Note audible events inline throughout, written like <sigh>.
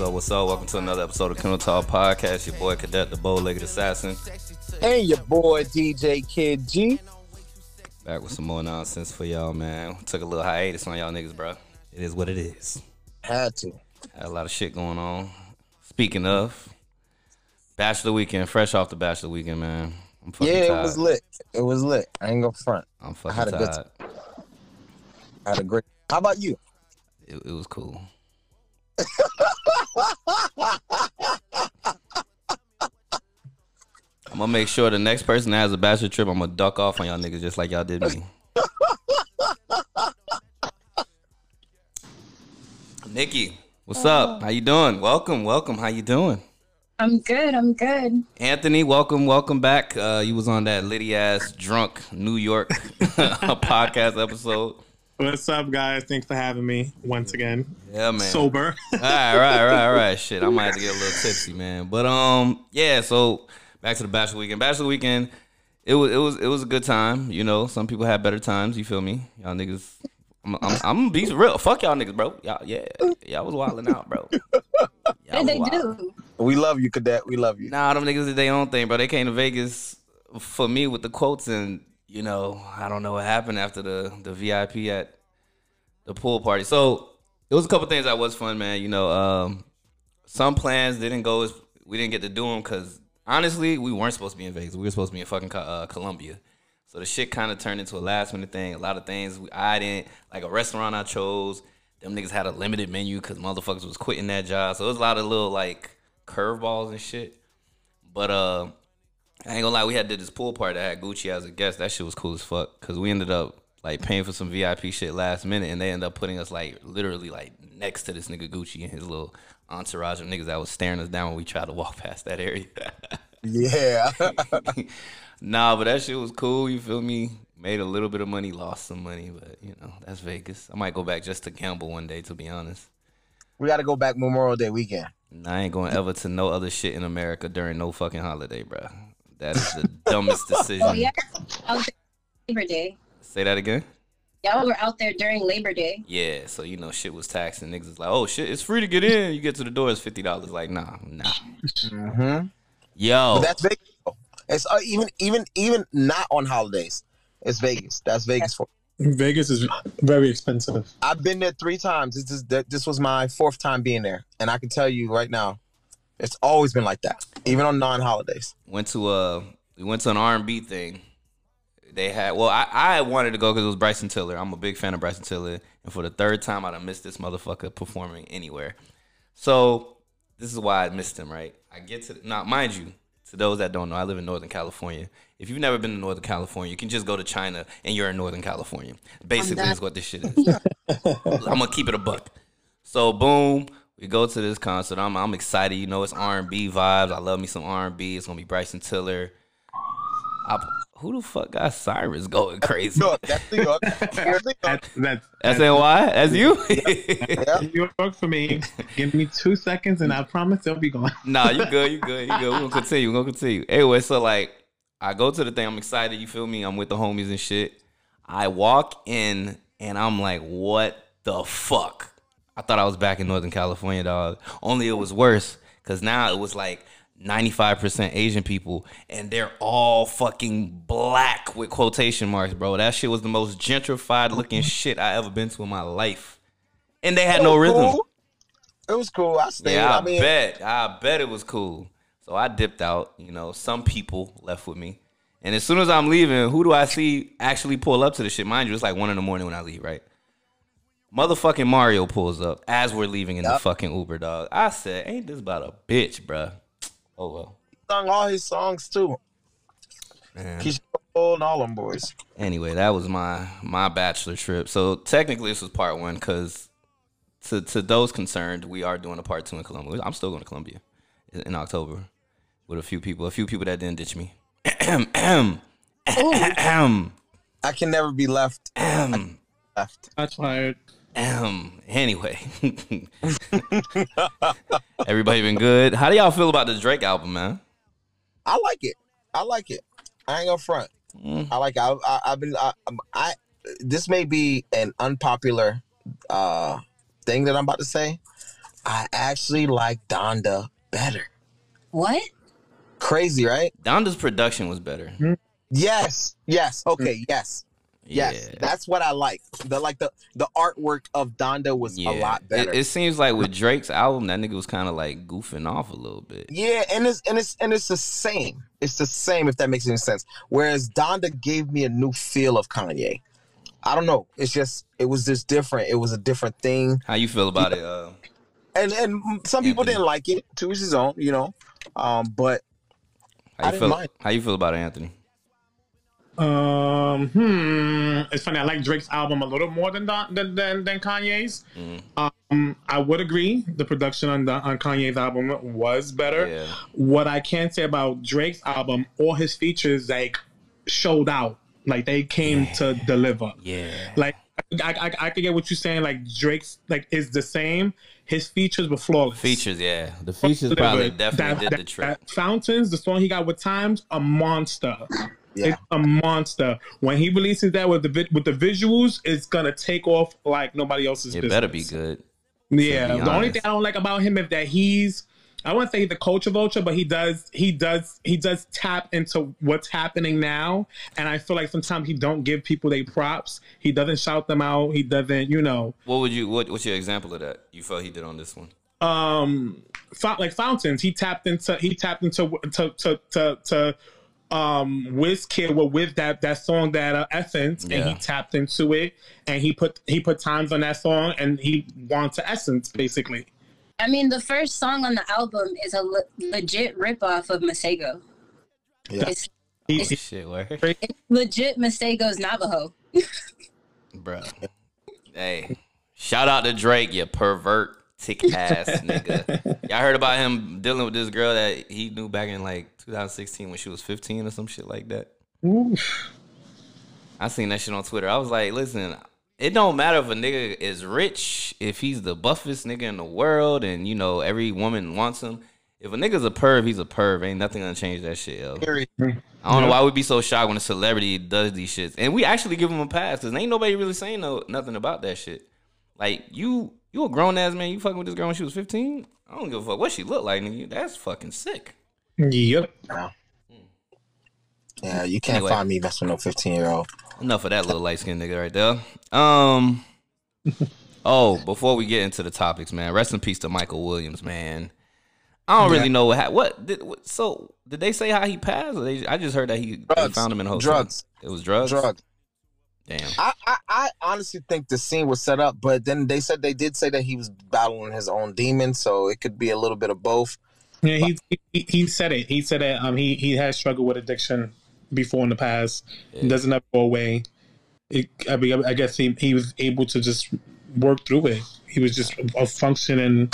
Yo. What's up? What's up? Welcome to another episode of Kennel Talk Podcast. Your boy Cadet, the bow-legged assassin, And your boy DJ Kid G. back with some more nonsense for y'all, man. Took a little hiatus on y'all niggas, bro. It is what it is. Had to. Had a lot of shit going on. Speaking of, Bachelor Weekend, fresh off the Bachelor Weekend, man. I'm fucking Yeah, tired. it was lit. It was lit. I ain't gonna front. I'm I fucking had a good tired. I had a great. How about you? It, it was cool. <laughs> I'm gonna make sure the next person that has a bachelor trip, I'm gonna duck off on y'all niggas just like y'all did me. Nikki, what's up? How you doing? Welcome, welcome. How you doing? I'm good. I'm good. Anthony, welcome, welcome back. Uh, you was on that litty ass drunk New York <laughs> podcast episode. What's up, guys? Thanks for having me once again. Yeah, man. Sober. <laughs> all right, right, right, right. Shit, I might have to get a little tipsy, man. But um, yeah. So back to the bachelor weekend. Bachelor weekend. It was it was it was a good time. You know, some people had better times. You feel me? Y'all niggas. I'm I'm, I'm gonna be real. Fuck y'all niggas, bro. Y'all yeah. Y'all was wilding out, bro. <laughs> Y'all What did they was wildin'. do? We love you, Cadet. We love you. Nah, them niggas did their own thing, bro. They came to Vegas for me with the quotes, and you know, I don't know what happened after the the VIP at the pool party. So it was a couple things that was fun, man. You know, um, some plans didn't go as we didn't get to do them because honestly, we weren't supposed to be in Vegas. We were supposed to be in fucking uh. So the shit kind of turned into a last minute thing. A lot of things we, I didn't like. A restaurant I chose, them niggas had a limited menu because motherfuckers was quitting that job. So it was a lot of little like curveballs and shit. But uh, I ain't gonna lie, we had did this pool party that had Gucci as a guest. That shit was cool as fuck because we ended up like paying for some VIP shit last minute, and they ended up putting us like literally like next to this nigga Gucci and his little entourage of niggas that was staring us down when we tried to walk <laughs> past that area. Yeah. <laughs> nah, but that shit was cool. You feel me? Made a little bit of money, lost some money, but you know that's Vegas. I might go back just to gamble one day, to be honest. we got to go back Memorial Day weekend. I ain't going ever to no other shit in America during no fucking holiday, bruh. That is the dumbest decision. <laughs> Oh yeah, out there Labor Day. Say that again. Y'all were out there during Labor Day. Yeah, so you know shit was taxed and niggas was like, oh shit, it's free to get in. You get to the door, it's fifty dollars. Like, nah, nah. Mm-hmm. Yo, But that's Vegas. It's uh, even even even not on holidays. It's Vegas. That's Vegas for. <laughs> Vegas is very expensive. I've been there three times. This is this was my fourth time being there, and I can tell you right now, it's always been like that, even on non-holidays. went to a we went to an R and B thing. They had well, I I wanted to go because it was Bryson Tiller. I'm a big fan of Bryson Tiller, and for the third time, I'd have missed this motherfucker performing anywhere. So this is why I missed him. Right, I get to now, mind you, to those that don't know, I live in Northern California. If you've never been to Northern California, you can just go to China and you're in Northern California. Basically, done. is what this shit is. <laughs> I'm gonna keep it a buck. So boom, we go to this concert. I'm I'm excited. You know, it's R and B vibes. I love me some R and B. It's gonna be Bryson Tiller. I, who the fuck got Cyrus going crazy? New that's New York. <laughs> That's New York. That's that's, That's NY. That's you. <laughs> Yeah. New York for me. Give me two seconds, and I promise they'll be gone. <laughs> nah, you good. You good. You good. We're gonna continue. We're gonna continue. Anyway, so like, I go to the thing. I'm excited. You feel me? I'm with the homies and shit. I walk in and I'm like, what the fuck? I thought I was back in Northern California, dog. Only it was worse because now it was like 95% Asian people and they're all fucking black with quotation marks, bro. That shit was the most gentrified looking shit I ever been to in my life. And they had no rhythm. Cool. It was cool. I stayed. Yeah, I, I mean, bet. I bet it was cool. So I dipped out. You know, some people left with me. And as soon as I'm leaving, who do I see actually pull up to the shit? Mind you, it's like one in the morning when I leave, right? Motherfucking Mario pulls up as we're leaving in the fucking Uber, dog. I said, ain't this about a bitch, bruh? Oh well. sung all his songs too. Man. Keyshia Cole and all them boys. Anyway, that was my my bachelor trip. So technically, this was part one because to to those concerned, we are doing a part two in Colombia. I'm still going to Colombia. in October with a few people, a few people that didn't ditch me. Ahem, ahem, ahem, I can never be left ahem, left. That's fired. Ahem. Anyway, everybody been good. How do y'all feel about the Drake album, man? I like it. I like it. I ain't gonna front. Mm. I like. I, I I've been. I, I this may be an unpopular uh thing that I'm about to say. I actually like Donda better. What? Crazy, right? Donda's production was better. Yes. Yes. Okay. Yes. Yes. Yeah. That's what I like. The like the the artwork of Donda was a lot better. It, it seems like with Drake's album, that nigga was kind of like goofing off a little bit. Yeah, and it's and it's and it's the same. It's the same if that makes any sense. Whereas Donda gave me a new feel of Kanye. I don't know. It's just it was just different. It was a different thing. How you feel about it? Uh, And and some people Anthony. didn't like it. To each his own, you know. Um, but how I you didn't feel? mind. How you feel about it, Anthony? Um, hmm. It's funny. I like Drake's album a little more than than, than than Kanye's. Mm. Um, I would agree. The production on the, on Kanye's album was better. Yeah. What I can say about Drake's album, all his features like showed out. Like they came to deliver. Yeah. Like I, I, I can get what you're saying. Like Drake's like is the same. His features were flawless. Features, yeah. The features probably definitely That- did the trick. Fountains, the song he got with Tems, a monster. Yeah, It's a monster. When he releases that with the vi- with the visuals, it's gonna take off like nobody else's. It business. better be good. Yeah. be The only thing I don't like about him is that he's. I wouldn't say he's the culture vulture, but he does he does he does tap into what's happening now, and I feel like sometimes he don't give people their props. He doesn't shout them out. He doesn't, you know, What would you? What, what's your example of that? You felt he did on this one? um fou- like fountains he tapped into he tapped into to to to, to um Wizkid with with that that song that uh, essence and he tapped into it and he put he put Tems on that song and he wanted to essence basically I mean, the first song on the album is a le- legit ripoff of Masego. Yeah. It's, he, Oh, he- shit, where? it's <laughs> legit Masego's Navajo. <laughs> Bro. Hey, shout out to Drake, you pervert tick ass nigga. Y'all heard about him dealing with this girl that he knew back in like 2016 when she was 15 or some shit like that. Oof. I seen that shit on Twitter. I was like, listen, it don't matter if a nigga is rich, if he's the buffest nigga in the world, and you know every woman wants him. If a nigga's a perv, he's a perv. Ain't nothing gonna change that shit, yo. period. I don't know why we be so shocked when a celebrity does these shits, and we actually give them a pass because ain't nobody really saying no nothing about that shit. Like you, you a grown ass man. You fucking with this girl when she was fifteen. I don't give a fuck what she look like, nigga. That's fucking sick. yep Yeah, you can't Anyway. find me messing with no fifteen year old. Enough of that little light skinned nigga right there. Um. <laughs> oh, before we get into the topics, man, rest in peace to Michael Williams, man. I don't really know what ha- what did what, so did they say how he passed? Or they, I just heard that he they Drugs. found him in a hotel. Drugs. It was drugs. Drugs. Damn. I, I I honestly think the scene was set up, but then they said they did say that he was battling his own demon, so it could be a little bit of both. yeah he, he he said it. He said that um he he has struggled with addiction before in the past. It doesn't ever go away. It, I, mean, I guess he, he was able to just work through it. He was just a functioning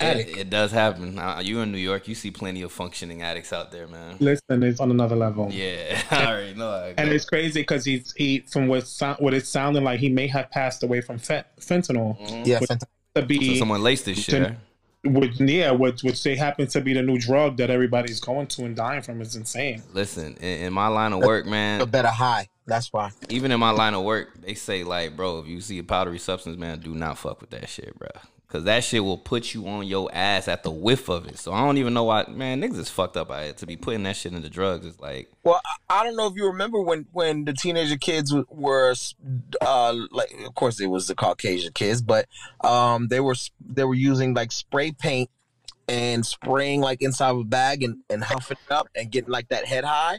addict It, it does happen. Uh, you in New York, you see plenty of functioning addicts out there, man. listen it's on another level Yeah, <laughs> I already know. I And it's crazy because he's he from what so, what it sounded like he may have passed away from fent- fentanyl Yeah, What- fent- to So be someone laced this shit. Then- which yeah which which they happen to be the new drug that everybody's going to and dying from is insane. Listen, in, in my line of work, man, a better high. That's why. even in my line of work, they say like, bro, if you see a powdery substance, man, do not fuck with that shit, bro. Cause that shit will put you on your ass at the whiff of it. So I don't even know why, man. Niggas is fucked up. I to be putting that shit into drugs. It's like, Well, I, I don't know if you remember when when the teenager kids were, uh, like, of course it was the Caucasian kids, but um, they were they were using like spray paint and spraying like inside of a bag and and huffing it up and getting like that head high.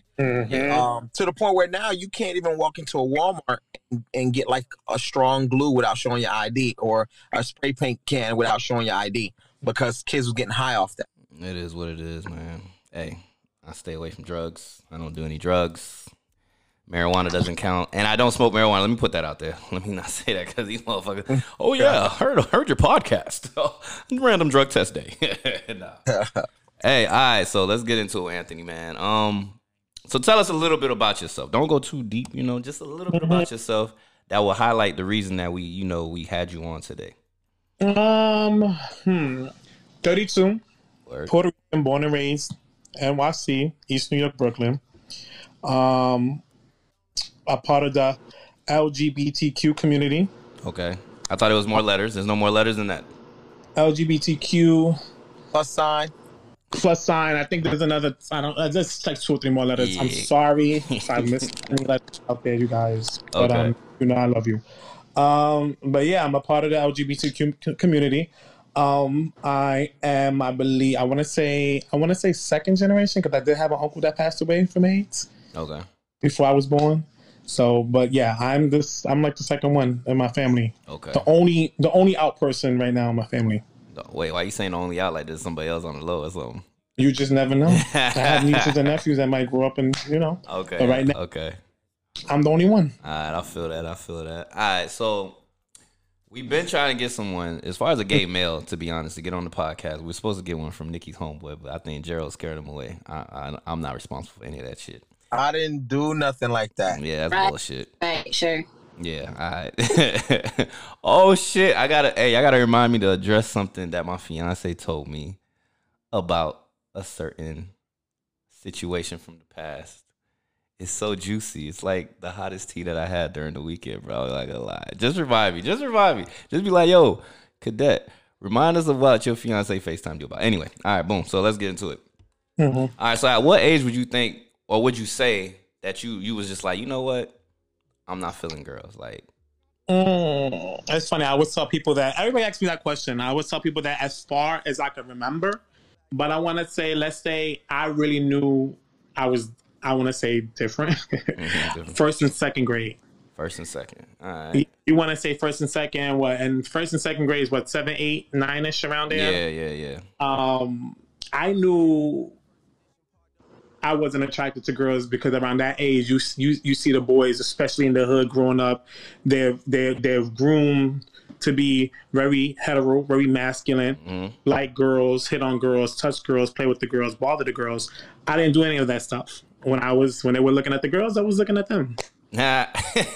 Um, to the point where now you can't even walk into a Walmart and, and get like a strong glue without showing your ID or a spray paint can without showing your ID because kids was getting high off that. it is what it is, man. Hey, I stay away from drugs. I don't do any drugs. Marijuana doesn't count, and I don't smoke marijuana. Let me put that out there. Let me not <laughs> say that because these motherfuckers. <laughs> Oh yeah, heard heard your podcast. <laughs> Random drug test day. nah. Hey, all right. So let's get into it, Anthony, man. Um, so tell us a little bit about yourself. Don't go too deep. You know, just a little bit about yourself that will highlight the reason that we, you know, we had you on today. Um, hmm. 32, Word. Puerto Rican, born and raised, NYC, East New York, Brooklyn. Um, a part of the LGBTQ community. Okay. I thought it was more letters. There's no more letters than that. LGBTQ Plus sign. plus sign. I think there's another. I don't. Uh, just like two or three more letters. I'm sorry <laughs> if I missed any letters out there, you guys. But Okay. um, you know I love you. Um, but yeah, I'm a part of the LGBTQ community. Um, I am, I believe, I want to say, I want to say second generation because I did have an uncle that passed away from AIDS Okay. before I was born. So, but yeah, I'm this. I'm like the second one in my family. Okay. The only, the only out person right now in my family. Wait, why you saying only out like there's somebody else on the low or something? You just never know. <laughs> I have nieces and nephews that might grow up and you know. Okay. But right now- Okay. I'm the only one. All right, I feel that. I feel that. All right, so we've been trying to get someone, as far as a gay male, to be honest, to get on the podcast. We are supposed to get one from Nikki's homeboy, but I think Gerald scared him away. I, I, I'm not responsible for any of that shit. I didn't do nothing like that. Yeah, that's Right. bullshit. Right, sure. Yeah, all right. <laughs> oh shit, I gotta. Hey, I gotta remind me to address something that my fiance told me about a certain situation from the past. It's so juicy. It's like the hottest tea that I had during the weekend, bro. Like a lie. Just revive me. Just revive me. Just be like, yo, cadet, remind us of what your fiance FaceTime you about. Anyway, all right, boom. So let's get into it. Mhm. All right. So at what age would you think, or would you say that you you was just like, you know what, I'm not feeling girls. Like, Mm, it's funny. I always tell people that everybody asks me that question. I always tell people that as far as I can remember, but I want to say, let's say I really knew I was. I want to say different. <laughs> different. first and second grade. first and second. All right. You, you want to say first and second? What? And first and second grade is what? Seven, eight, nine ish around there. Yeah, yeah, yeah. um, I knew I wasn't attracted to girls because around that age, you you you see the boys, especially in the hood, growing up, they're they're they're groomed to be very hetero, very masculine, Mhm. like girls, hit on girls, touch girls, play with the girls, bother the girls. I didn't do any of that stuff. When I was when they were looking at the girls, I was looking at them. Nah. <laughs> <laughs> this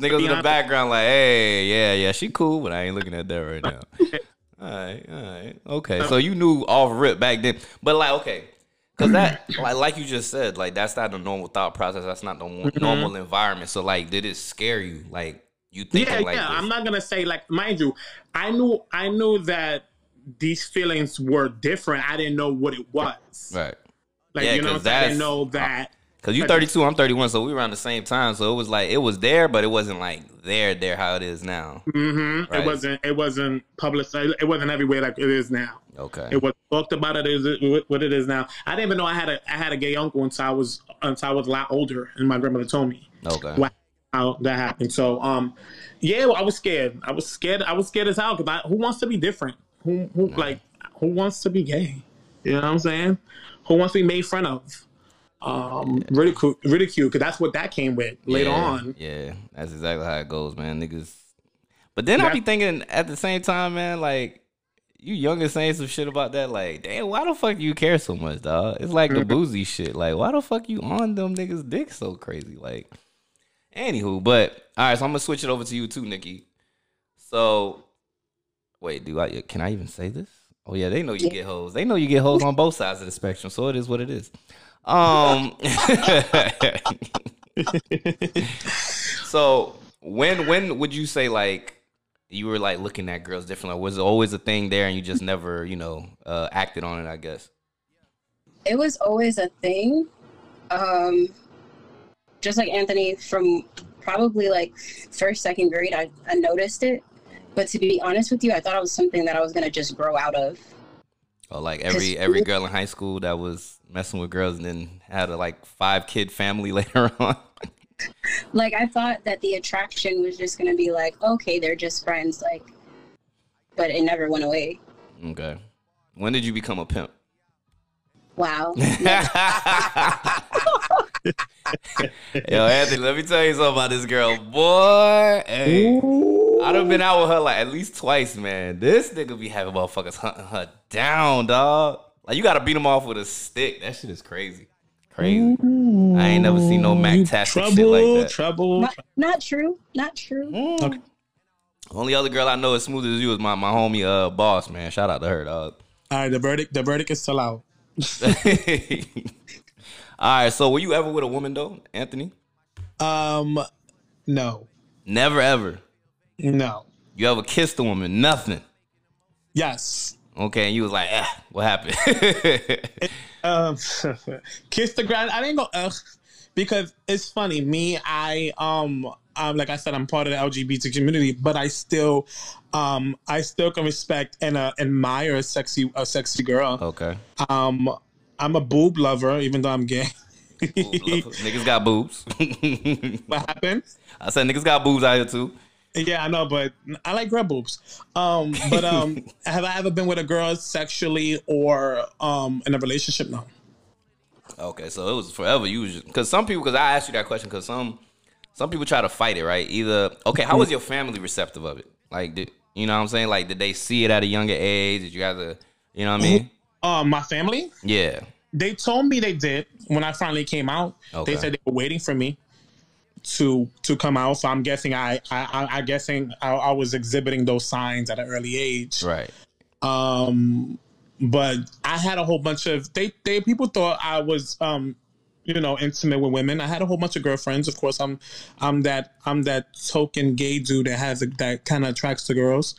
nigga in the background like, hey, yeah, yeah, she cool, but I ain't looking at that right now. <laughs> all right, all right, okay. So you knew off rip back then, but like, okay, because that, <clears throat> like, like you just said, like that's not the normal thought process. That's not the mo- mm-hmm. normal environment. So like, did it scare you? Like you thinking yeah, like yeah. this? I'm not gonna say like, mind you, I knew I knew that these feelings were different. I didn't know what it was. right. Like Yeah, you know, what I'm saying? I didn't know that. Cause you 32, I'm 31, so we were around the same time. So it was like it was there, but it wasn't like there, there how it is now. hmm Right. It wasn't. It wasn't publicized. It wasn't everywhere like it is now. Okay. It was talked about it as what it is now. I didn't even know I had a I had a gay uncle until I was until I was a lot older, and my grandmother told me Okay. Wow. how that happened. So um, yeah, I was scared. I was scared. I was scared as hell because I who wants to be different? Who who like who wants to be gay? You know what I'm saying? Who wants to be made fun of? Um, ridicule, ridicule, because that's what that came with later Yeah, on. Yeah, that's exactly how it goes, man. Niggas. But then I be thinking at the same time, man, like you young and saying some shit about that, like, damn, why the fuck you care so much, dog? It's like the boozy shit. Like, why the fuck you on them niggas' dick so crazy? Like, anywho, but all right, so I'm gonna switch it over to you too, Nikki. So, wait, do I? Can I even say this? Oh yeah, they know you get hoes. They know you get hoes on both sides of the spectrum, so it is what it is. Um. <laughs> so when when would you say like you were like looking at girls differently? Was it always a thing there, and you just never you know uh, acted on it? I guess. It was always a thing. Um, just like Anthony, from probably like first, second grade, I, I noticed it. But to be honest with you, I thought it was something that I was gonna just grow out of. Oh, like every every girl in high school that was messing with girls and then had a like five kid family <laughs> later on. Like I thought that the attraction was just gonna be like, okay, they're just friends, like. But it never went away. okay. When did you become a pimp? Wow. <laughs> <laughs> Yo, Anthony, let me tell you something about this girl, boy. Hey, I done been out with her like at least twice, man. This nigga be having motherfuckers hunting her down, dog. Like you gotta beat them off with a stick. That shit is crazy. Crazy. I ain't never seen no Mac tastic trouble, shit like that. trouble. Not, not true. Not true. Mm. Okay. Only other girl I know as smooth as you is my, my homie uh boss, man. Shout out to her, dog. All right, the verdict. The verdict is still out. <laughs> All right, so were you ever with a woman though, Anthony? Um, no, Never ever. No, You ever kissed a woman? Nothing. yes. Okay, and you was like, eh, what happened? <laughs> Um, <laughs> kiss the ground. I didn't go ugh because it's funny. Me, I um, um, like I said, I'm part of the LGBT community, but I still, um, I still can respect and uh, admire a sexy, a sexy girl. okay. Um, I'm a boob lover, even though I'm gay. <laughs> niggas got boobs. what happened? I said niggas got boobs out here too. Yeah, I know, but I like girl boobs. Um, but um, <laughs> have I ever been with a girl sexually or um in a relationship? No. Okay, so it was forever. You because some people because I asked you that question because some some people try to fight it, right? Either okay, how was your family receptive of it? Like, did, you know what I'm saying? Like, did they see it at a younger age? Did you guys, uh, you know what I mean? Um, my family, Yeah. they told me they did when I finally came out. Okay. They said they were waiting for me to to come out. So I'm guessing I I I, guessing I, I was exhibiting those signs at an early age. Right. Um, but I had a whole bunch of they they people thought I was um you know intimate with women. I had a whole bunch of girlfriends. Of course, I'm I'm that I'm that token gay dude that has a, that kind of attracts the girls.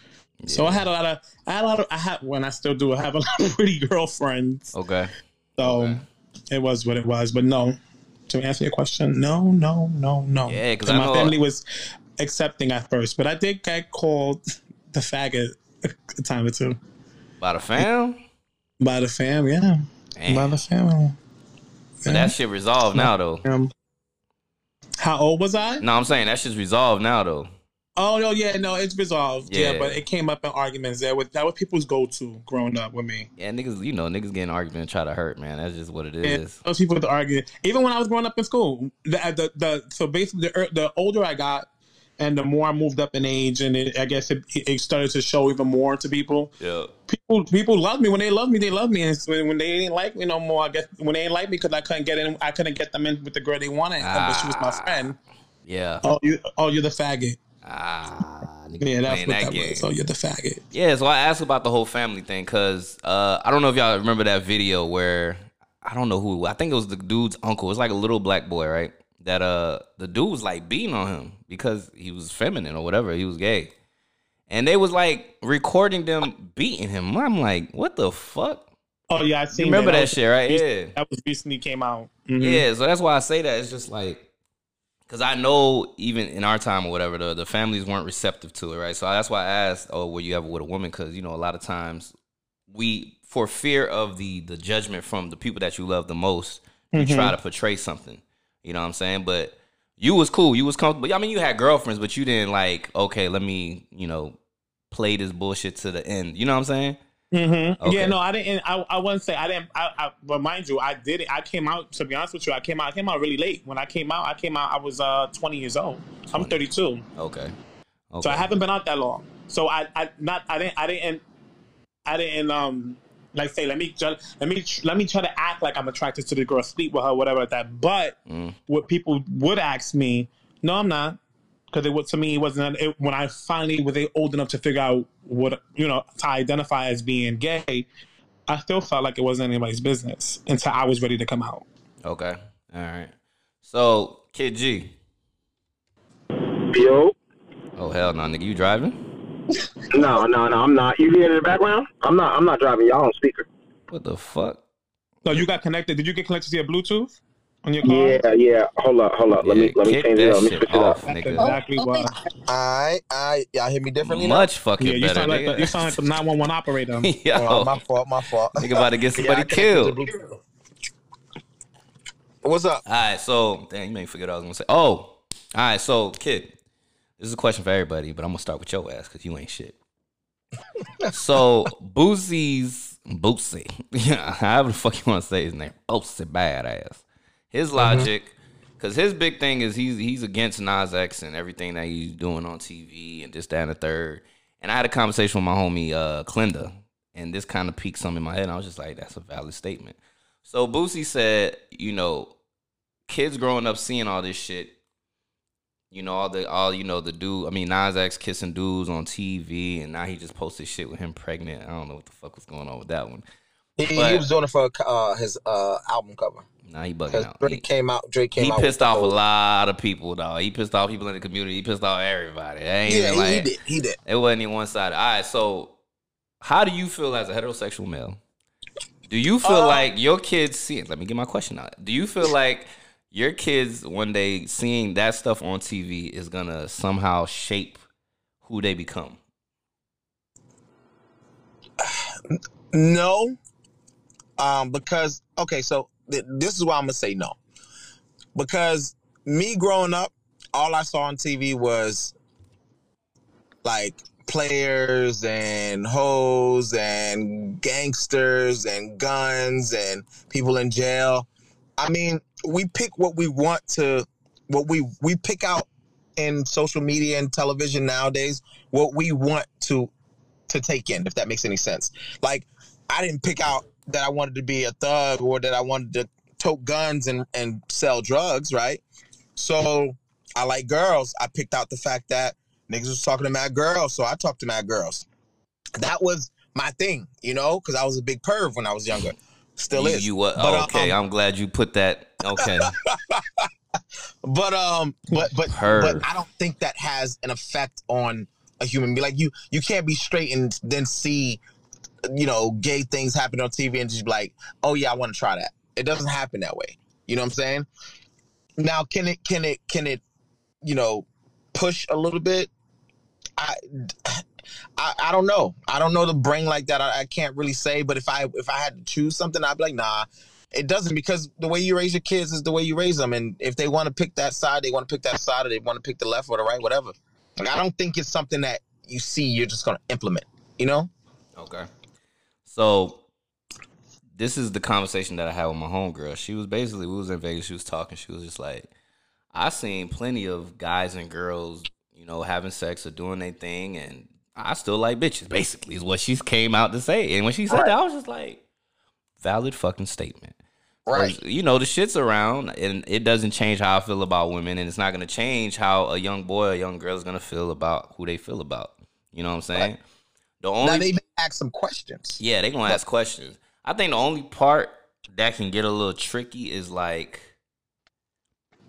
So I had a lot of I had a lot of I had when I still do I have a lot of <laughs> pretty girlfriends. Okay. So it was what it was. But no, to answer your question, no, no, no, no. Yeah, 'cause And I my know- family was accepting at first, but I did get called the faggot a time or two By the fam. by the fam. Yeah, Damn. by the family. But that shit resolved now though. Um, how old was I? No, I'm saying that shit's resolved now though. Oh no, yeah, no, it's resolved. Yeah, Yeah. but it came up in arguments. That was that was people's go to growing up with me. Yeah, niggas, you know, niggas getting argument and try to hurt, man. That's just what it is. And those people would argue. Even when I was growing up in school, the uh, the, the so basically the, the older I got, and the more I moved up in age, and it, I guess it, it started to show even more to people. Yeah. People people love me when they love me, they love me, and so when they didn't like me no more, I guess when they didn't like me because I couldn't get in, I couldn't get them in with the girl they wanted, but she was my ah. friend. Yeah. Oh, you oh you're the faggot. Ah, nigga Yeah, that's playing what that that game. was. Oh, you're the faggot. Yeah, so I asked about the whole family thing because uh, I don't know if y'all remember that video where I don't know who I think it was the dude's uncle. It was like a little black boy, right? That uh the dude was like beating on him because he was feminine or whatever. He was gay, and they was like recording them beating him. I'm like, what the fuck? Oh yeah, I You remember that was- shit, right? Yeah. That was recently came out. Mhm. Yeah, so that's why I say that. It's just like, because I know even in our time or whatever, the, the families weren't receptive to it, right? So that's why I asked, oh, were you ever with a woman? Because, you know, a lot of times we, for fear of the the judgment from the people that you love the most, you mm-hmm. try to portray something. You know what I'm saying? But you was cool. You was comfortable. I mean, you had girlfriends, but you didn't like, okay, let me, you know, play this bullshit to the end. You know what I'm saying? Mm-hmm. Okay. Yeah, no, I didn't. I, I wouldn't say I didn't. I, I, but mind you, I did it. I came out. To be honest with you, I came out. I came out really late. When I came out, I came out. I was uh 20 years old. I'm 32, Okay. Okay. so I haven't been out that long. So I, I not. I didn't. I didn't. I didn't. Um, like say, let me let me let me try to act like I'm attracted to the girl, sleep with her, whatever like that. But Mm. what people would ask me, no, I'm not. Because it was to me, it wasn't it, when I finally was old enough to figure out what you know to identify as being gay. I still felt like it wasn't anybody's business until I was ready to come out. Okay. All right. So, Kid G. Yo, Oh hell no, nigga, you driving? no, no, no, I'm not. You hear it in the background? I'm not. I'm not driving. Y'all on speaker. What the fuck? So you got connected. Did you get connected to your Bluetooth on your car? Yeah, yeah. Hold up, hold up. Let me let me change it up. Let me shit switch it off, up. That's nigga. exactly Oh, why. I, I, y'all hear me differently now? Much fucking Yeah, you better, sound like the, you sound like the 911 operator. <laughs> Yo, Oh, my fault, my fault. nigga about to get <laughs> somebody I connected to killed. What's up? All right, so damn, you made me forget what I was gonna say. Oh, all right, so kid, this is a question for everybody, but I'm gonna start with your ass because you ain't shit. <laughs> so Boosie's Boosie, yeah, however the fuck you want to say his name, Boosie Badazz. His logic, because his big thing is he's he's against Nas X and everything that he's doing on TV and this, that, and the third. And I had a conversation with my homie uh Clinda, and this kind of piqued something in my head. And I was just like, that's a valid statement. So Boosie said, you know, kids growing up seeing all this shit, you know, all the all you know the dude. I mean, Nas X kissing dudes on TV, and now he just posted shit with him pregnant. I don't know what the fuck was going on with that one. He, he was doing it for uh, his uh, album cover. Now he bugging out. Drake He- came out. Drake came he out. He pissed off a lot of people, though. He pissed off people in the community. He pissed off everybody. Yeah, like, he did. He did. It wasn't even one sided. All right, so how do you feel as a heterosexual male? Do you feel Uh, like your kids seeing? Let me get my question out. Do you feel like your kids one day seeing that stuff on TV is gonna somehow shape who they become? <sighs> No, um, because okay, so this is why I'm gonna say no. Because me growing up, all I saw on TV was like players and hoes and gangsters and guns and people in jail. I mean, we pick what we want to, what we we pick out in social media and television nowadays. What we want to to take in, if that makes any sense. Like, I didn't pick out that I wanted to be a thug or that I wanted to tote guns and, and sell drugs, right? So I like girls. I picked out the fact that niggas was talking to mad girls, so I talked to mad girls. That was my thing, you know, because I was a big perv when I was younger. Still you, is. You what? But, okay, um, I'm glad you put that. Okay, <laughs> but um but but Perv. but I don't think that has an effect on a human being. Like you you can't be straight and then see you know gay things happen on TV and just be like, "Oh yeah, I want to try that." It doesn't happen that way. You know what I'm saying? Now, can it can it can it you know push a little bit? I I, I don't know. I don't know the brain like that. I, I can't really say. But if I if I had to choose something, I'd be like, nah, it doesn't because the way you raise your kids is the way you raise them. And if they want to pick that side, they want to pick that side, or they want to pick the left or the right, whatever. Like I don't think it's something that you see you're just gonna implement. You know? Okay. So this is the conversation that I had with my homegirl. She was basically we was in Vegas, she was talking, she was just like, I seen plenty of guys and girls, you know, having sex or doing their thing and I still like bitches, basically, is what she came out to say. And when she said Right. that, I was just like, valid fucking statement. Right. You know, the shit's around and it doesn't change how I feel about women and it's not gonna change how a young boy or young girl is gonna feel about who they feel about. You know what I'm saying? The only now they may ask some questions. yeah, they gonna ask questions. I think the only part that can get a little tricky is like,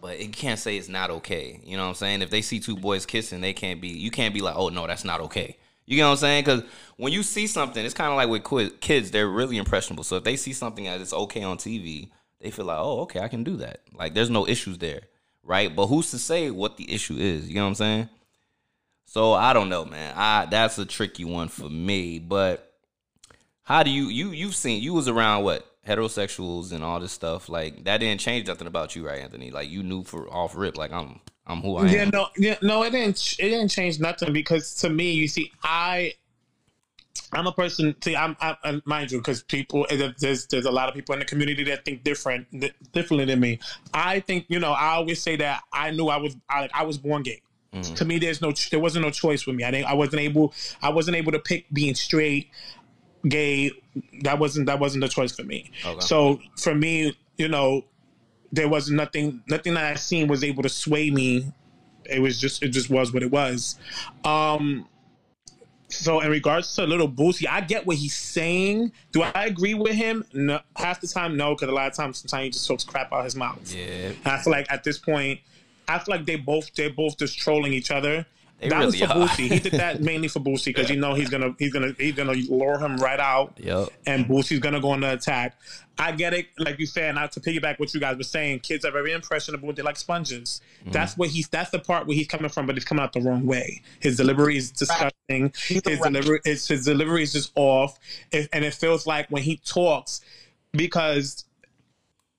but it can't say it's not okay. You know what I'm saying? If they see two boys kissing, they can't be. You can't be like, oh no, that's not okay. You know what I'm saying? Because when you see something, it's kind of like with kids, they're really impressionable. So if they see something as it's okay on TV, they feel like, oh, okay, I can do that. Like there's no issues there, right? But who's to say what the issue is? You know what I'm saying? So I don't know, man. I that's a tricky one for me. But how do you you you've seen you was around what heterosexuals and all this stuff like that didn't change nothing about you, right, Anthony? Like you knew for off rip, like I'm I'm who I am. Yeah, no, yeah, no, it didn't. It didn't change nothing because to me, you see, I, I'm a person. See, I'm, I, I- mind you, because people, eh, there's there's a lot of people in the community that think different, differently than me. I think, you know, I always say that I knew I was, I, like I was born gay. Mhm. To me, there's no, there wasn't no choice for me. I didn't, I wasn't able, I wasn't able to pick being straight, gay. That wasn't, that wasn't the choice for me. Okay. So for me, you know, there was nothing nothing that I seen was able to sway me. It was just it just was what it was. Um so in regards to little Boosie, I get what he's saying. Do I agree with him? No, half the time, no, because a lot of times, sometimes he just talks crap out of his mouth. Yeah, And I feel like at this point, I feel like they both they're both just trolling each other. They that was for are. Boosie. He did that mainly for Boosie because you know he's gonna he's gonna he's gonna lure him right out yep. and Boosie's gonna go on the attack. I get it, like you said, not to piggyback what you guys were saying. Kids are very impressionable; they're like sponges. Mm-hmm. That's what he's. That's the part where he's coming from, but it's coming out the wrong way. His delivery is disgusting. He's His rat. delivery, it's, his delivery is just off, It- and it feels like when he talks, because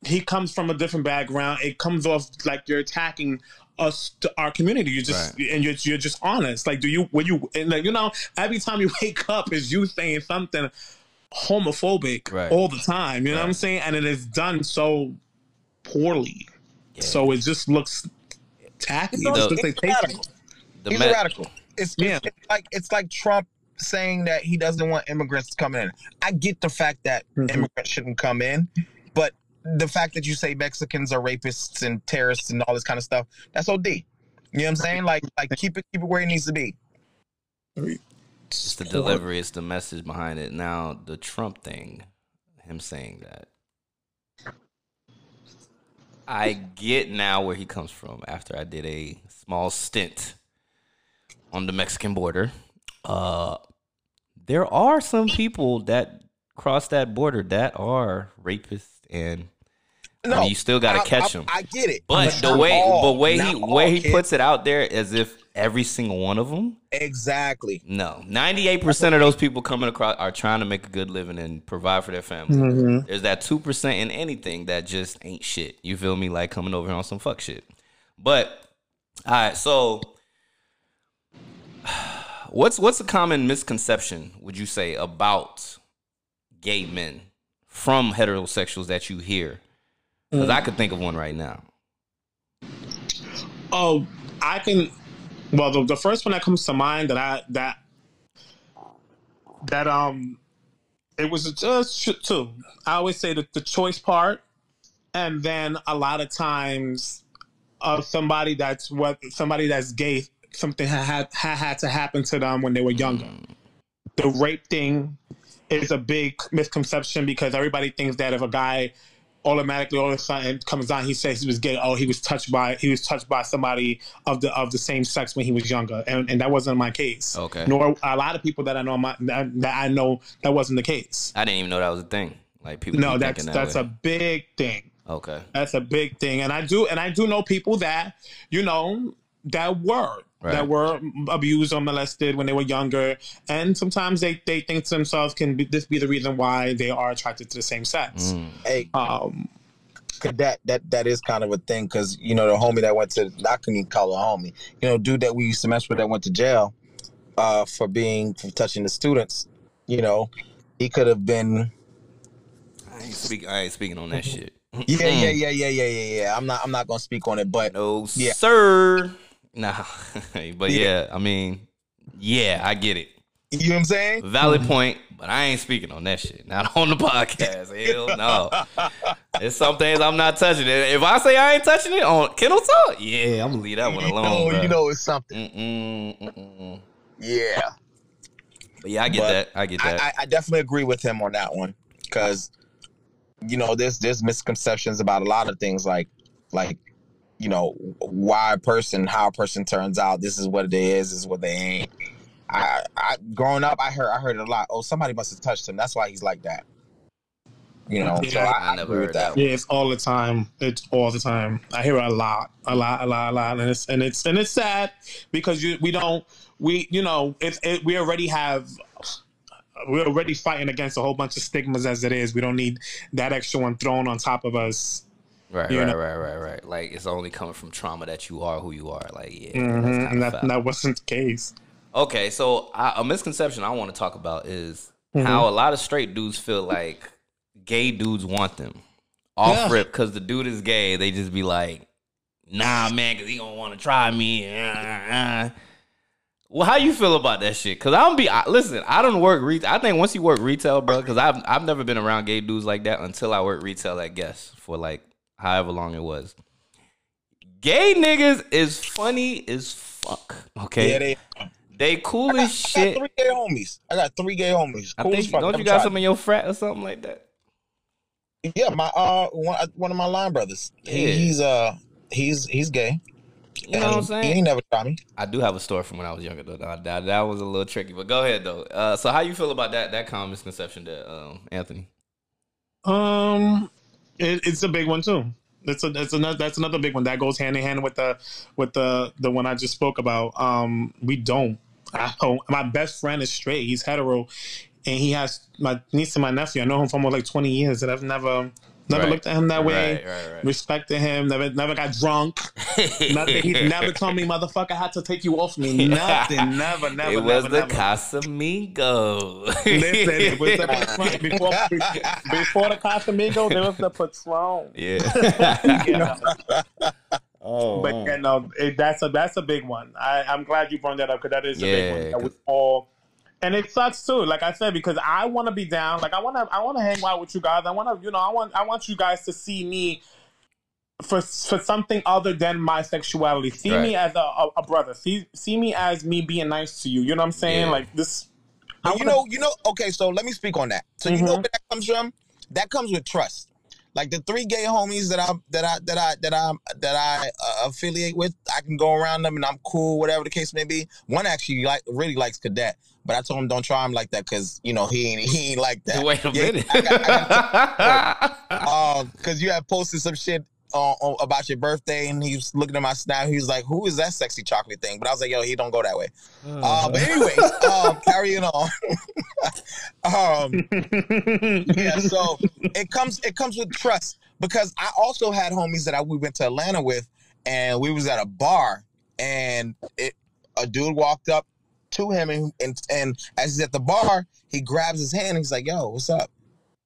he comes from a different background. It comes off like you're attacking us, to our community. You just and you're you're just honest. Like, do you when you and like you know every time you <laughs> wake up is you saying something homophobic Right. all the time. You know what I'm saying? And it is done so poorly. So it just looks tacky. It He's just The- looks like radical. The He's me- a radical. It's, Yeah. it's like it's like Trump saying that he doesn't want immigrants to come in. I get the fact that Mhm. immigrants shouldn't come in, but the fact that you say Mexicans are rapists and terrorists and all this kind of stuff, that's OD. You know what I'm saying? Like, like keep it, keep it where it needs to be. It's the delivery, it's the message behind it. Now, the Trump thing, him saying that. I get now where he comes from after I did a small stint on the Mexican border. Uh, there are some people that cross that border that are rapists, and I mean, you still got to catch I- them. I get it, But the way, all, but way he way he kids. puts it out there as if every single one of them exactly. no, ninety-eight percent of those people coming across are trying to make a good living and provide for their family. Mhm. There's that two percent in anything that just ain't shit. You feel me? Like coming over here on some fuck shit. But all right, so <sighs> what's what's a common misconception would you say about gay men from heterosexuals that you hear? Because I mm. could think of one right now. Oh, I can. Well, the, the first one that comes to mind that I that that um, it was just two. I always say that the choice part, and then a lot of times, of somebody that's what somebody that's gay, something had had, had had to happen to them when they were younger. Mm. The rape thing is a big misconception because everybody thinks that if a guy automatically all of a sudden comes on he says he was gay oh he was touched by he was touched by somebody of the of the same sex when he was younger and, and that wasn't my case Okay. nor a lot of people that i know my, that, that i know that wasn't the case I didn't even know that was a thing. Like people. no that's that that's way. a big thing okay. that's a big thing and i do and i do know people that you know that were Right. that were abused or molested when they were younger and sometimes they they think to themselves can be, this be the reason why they are attracted to the same sex Mm. Hey, um 'cause that that that is kind of a thing because you know the homie that went to I couldn't even call a homie. You know, dude that we used to mess with that went to jail uh, for being for touching the students. You know, he could have been. I ain't speak. I ain't speaking on that shit. Yeah, yeah, yeah, yeah, yeah, yeah, yeah. I'm not. I'm not gonna speak on it, but No, Yeah. sir. Nah, <laughs> but Yeah. yeah, I mean, yeah, I get it. you know what I'm saying. Valid point, but I ain't speaking on that shit. Not on the <laughs> podcast. Hell no. There's some things I'm not touching. If I say I ain't touching it on Kindle Talk, yeah, I'm gonna leave that one You alone. know, bruh. you know, it's something. Mm-mm, mm-mm. Yeah, But yeah, I get But that. I get that. I, I, I definitely agree with him on that one because you know there's there's misconceptions about a lot of things like like you know why a person how a person turns out this is what it is this is what they ain't I, I growing up I heard I heard it a lot oh somebody must have touched him that's why he's like that you know so Yeah. I, I I never agree heard that, that. Yeah, it's all the time. It's all the time. I hear it a lot, a lot, a lot, a lot, and it's and it's and it's sad because you we don't we you know it's it, we already have we're already fighting against a whole bunch of stigmas as it is. We don't need that extra one thrown on top of us. Right, you right, know. right, right, right. Like it's only coming from trauma that you are who you are. Like yeah, Mhm, that's and that, that wasn't the case. Okay, so I, a misconception I want to talk about is Mhm. how a lot of straight dudes feel like gay dudes want them off Yeah. rip because the dude is gay. They just be like, "Nah, man, because he gonna want to try me." Uh, <laughs> uh. Well, how you feel about that shit? Cause I'm be I, listen. I don't work retail. I think once you work retail, bro, because I've I've never been around gay dudes like that until I worked retail at Guess for like however long it was. Gay niggas is funny as fuck. Okay, yeah they they cool I got, as I got shit. three gay homies I got three gay homies I cool as think fuck. don't Never you got some in your frat or something like that? Yeah, my uh one one of my line brothers. He, Yeah. he's uh he's he's gay. You know what I'm saying? He ain't never tried me. I do have a story from when I was younger though. That, that, that was a little tricky, but go ahead though. Uh, so how you feel about that that common misconception that um, Anthony? Um, it, it's a big one too. It's a it's another that's another big one that goes hand in hand with the with the the one I just spoke about. Um, we don't. I don't. My best friend is straight. He's hetero, and he has my niece and my nephew. I know him for almost like twenty years, and I've never never Right. looked at him that way. Right, right. Respected him. Never never got drunk. <laughs> Nothing. He never told me, motherfucker, I had to take you off me. <laughs> Nothing. Never. Never. it was never, the never. Casamigos. Listen, it was the <laughs> Patron. before before the Casamigos, there was the Patron. yeah. You know? oh, But you know, it, that's a that's a big one. I, I'm glad you brought that up because that is a big one. That we 'cause- all and it sucks too. Like I said, because I want to be down. Like I want to, I want to hang out with you guys. I want to, you know, I want, I want you guys to see me for for something other than my sexuality. See Right. me as a, a, a brother. See see me as me being nice to you. You know what I'm saying? Yeah. Like this. But you know, you know. Okay, so let me speak on that. So you know Mhm. where that comes from? That comes with trust. Like the three gay homies that I that I that I that I that I uh, affiliate with, I can go around them and I'm cool, whatever the case may be. One actually like really likes cadet, but I told him don't try him like that because you know he ain't he ain't like that. <laughs> Wait a Yeah, minute. Got- <laughs> um, because you had posted some shit uh, uh, about your birthday, and he was looking at my snap. He was like, "Who is that sexy chocolate thing?" But I was like, "Yo, he don't go that way." Uh, but anyways, um, <laughs> carrying on. um, yeah, so it comes it comes with trust because I also had homies that I we went to Atlanta with, and we was at a bar, and it a dude walked up to him, and and, and as he's at the bar, he grabs his hand. And he's like, "Yo, what's up?"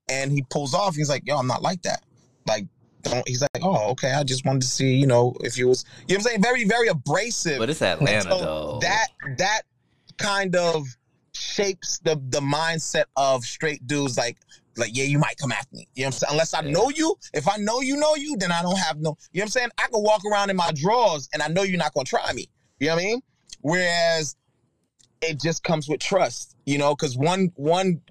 And he pulls off. He's like, "Yo, I'm not like that." Like, don't. He's like, "Oh, okay. I just wanted to see, you know, if you was, you know, what I'm saying, very, very abrasive." but it's <laughs> Atlanta So though. That that kind of shapes the the mindset of straight dudes like like yeah you might come after me you know what I'm saying unless I Yeah. know you if I know you know you then I don't have no you know what I'm saying I can walk around in my drawers and I know you're not gonna try me you know what I mean whereas it just comes with trust you know because one one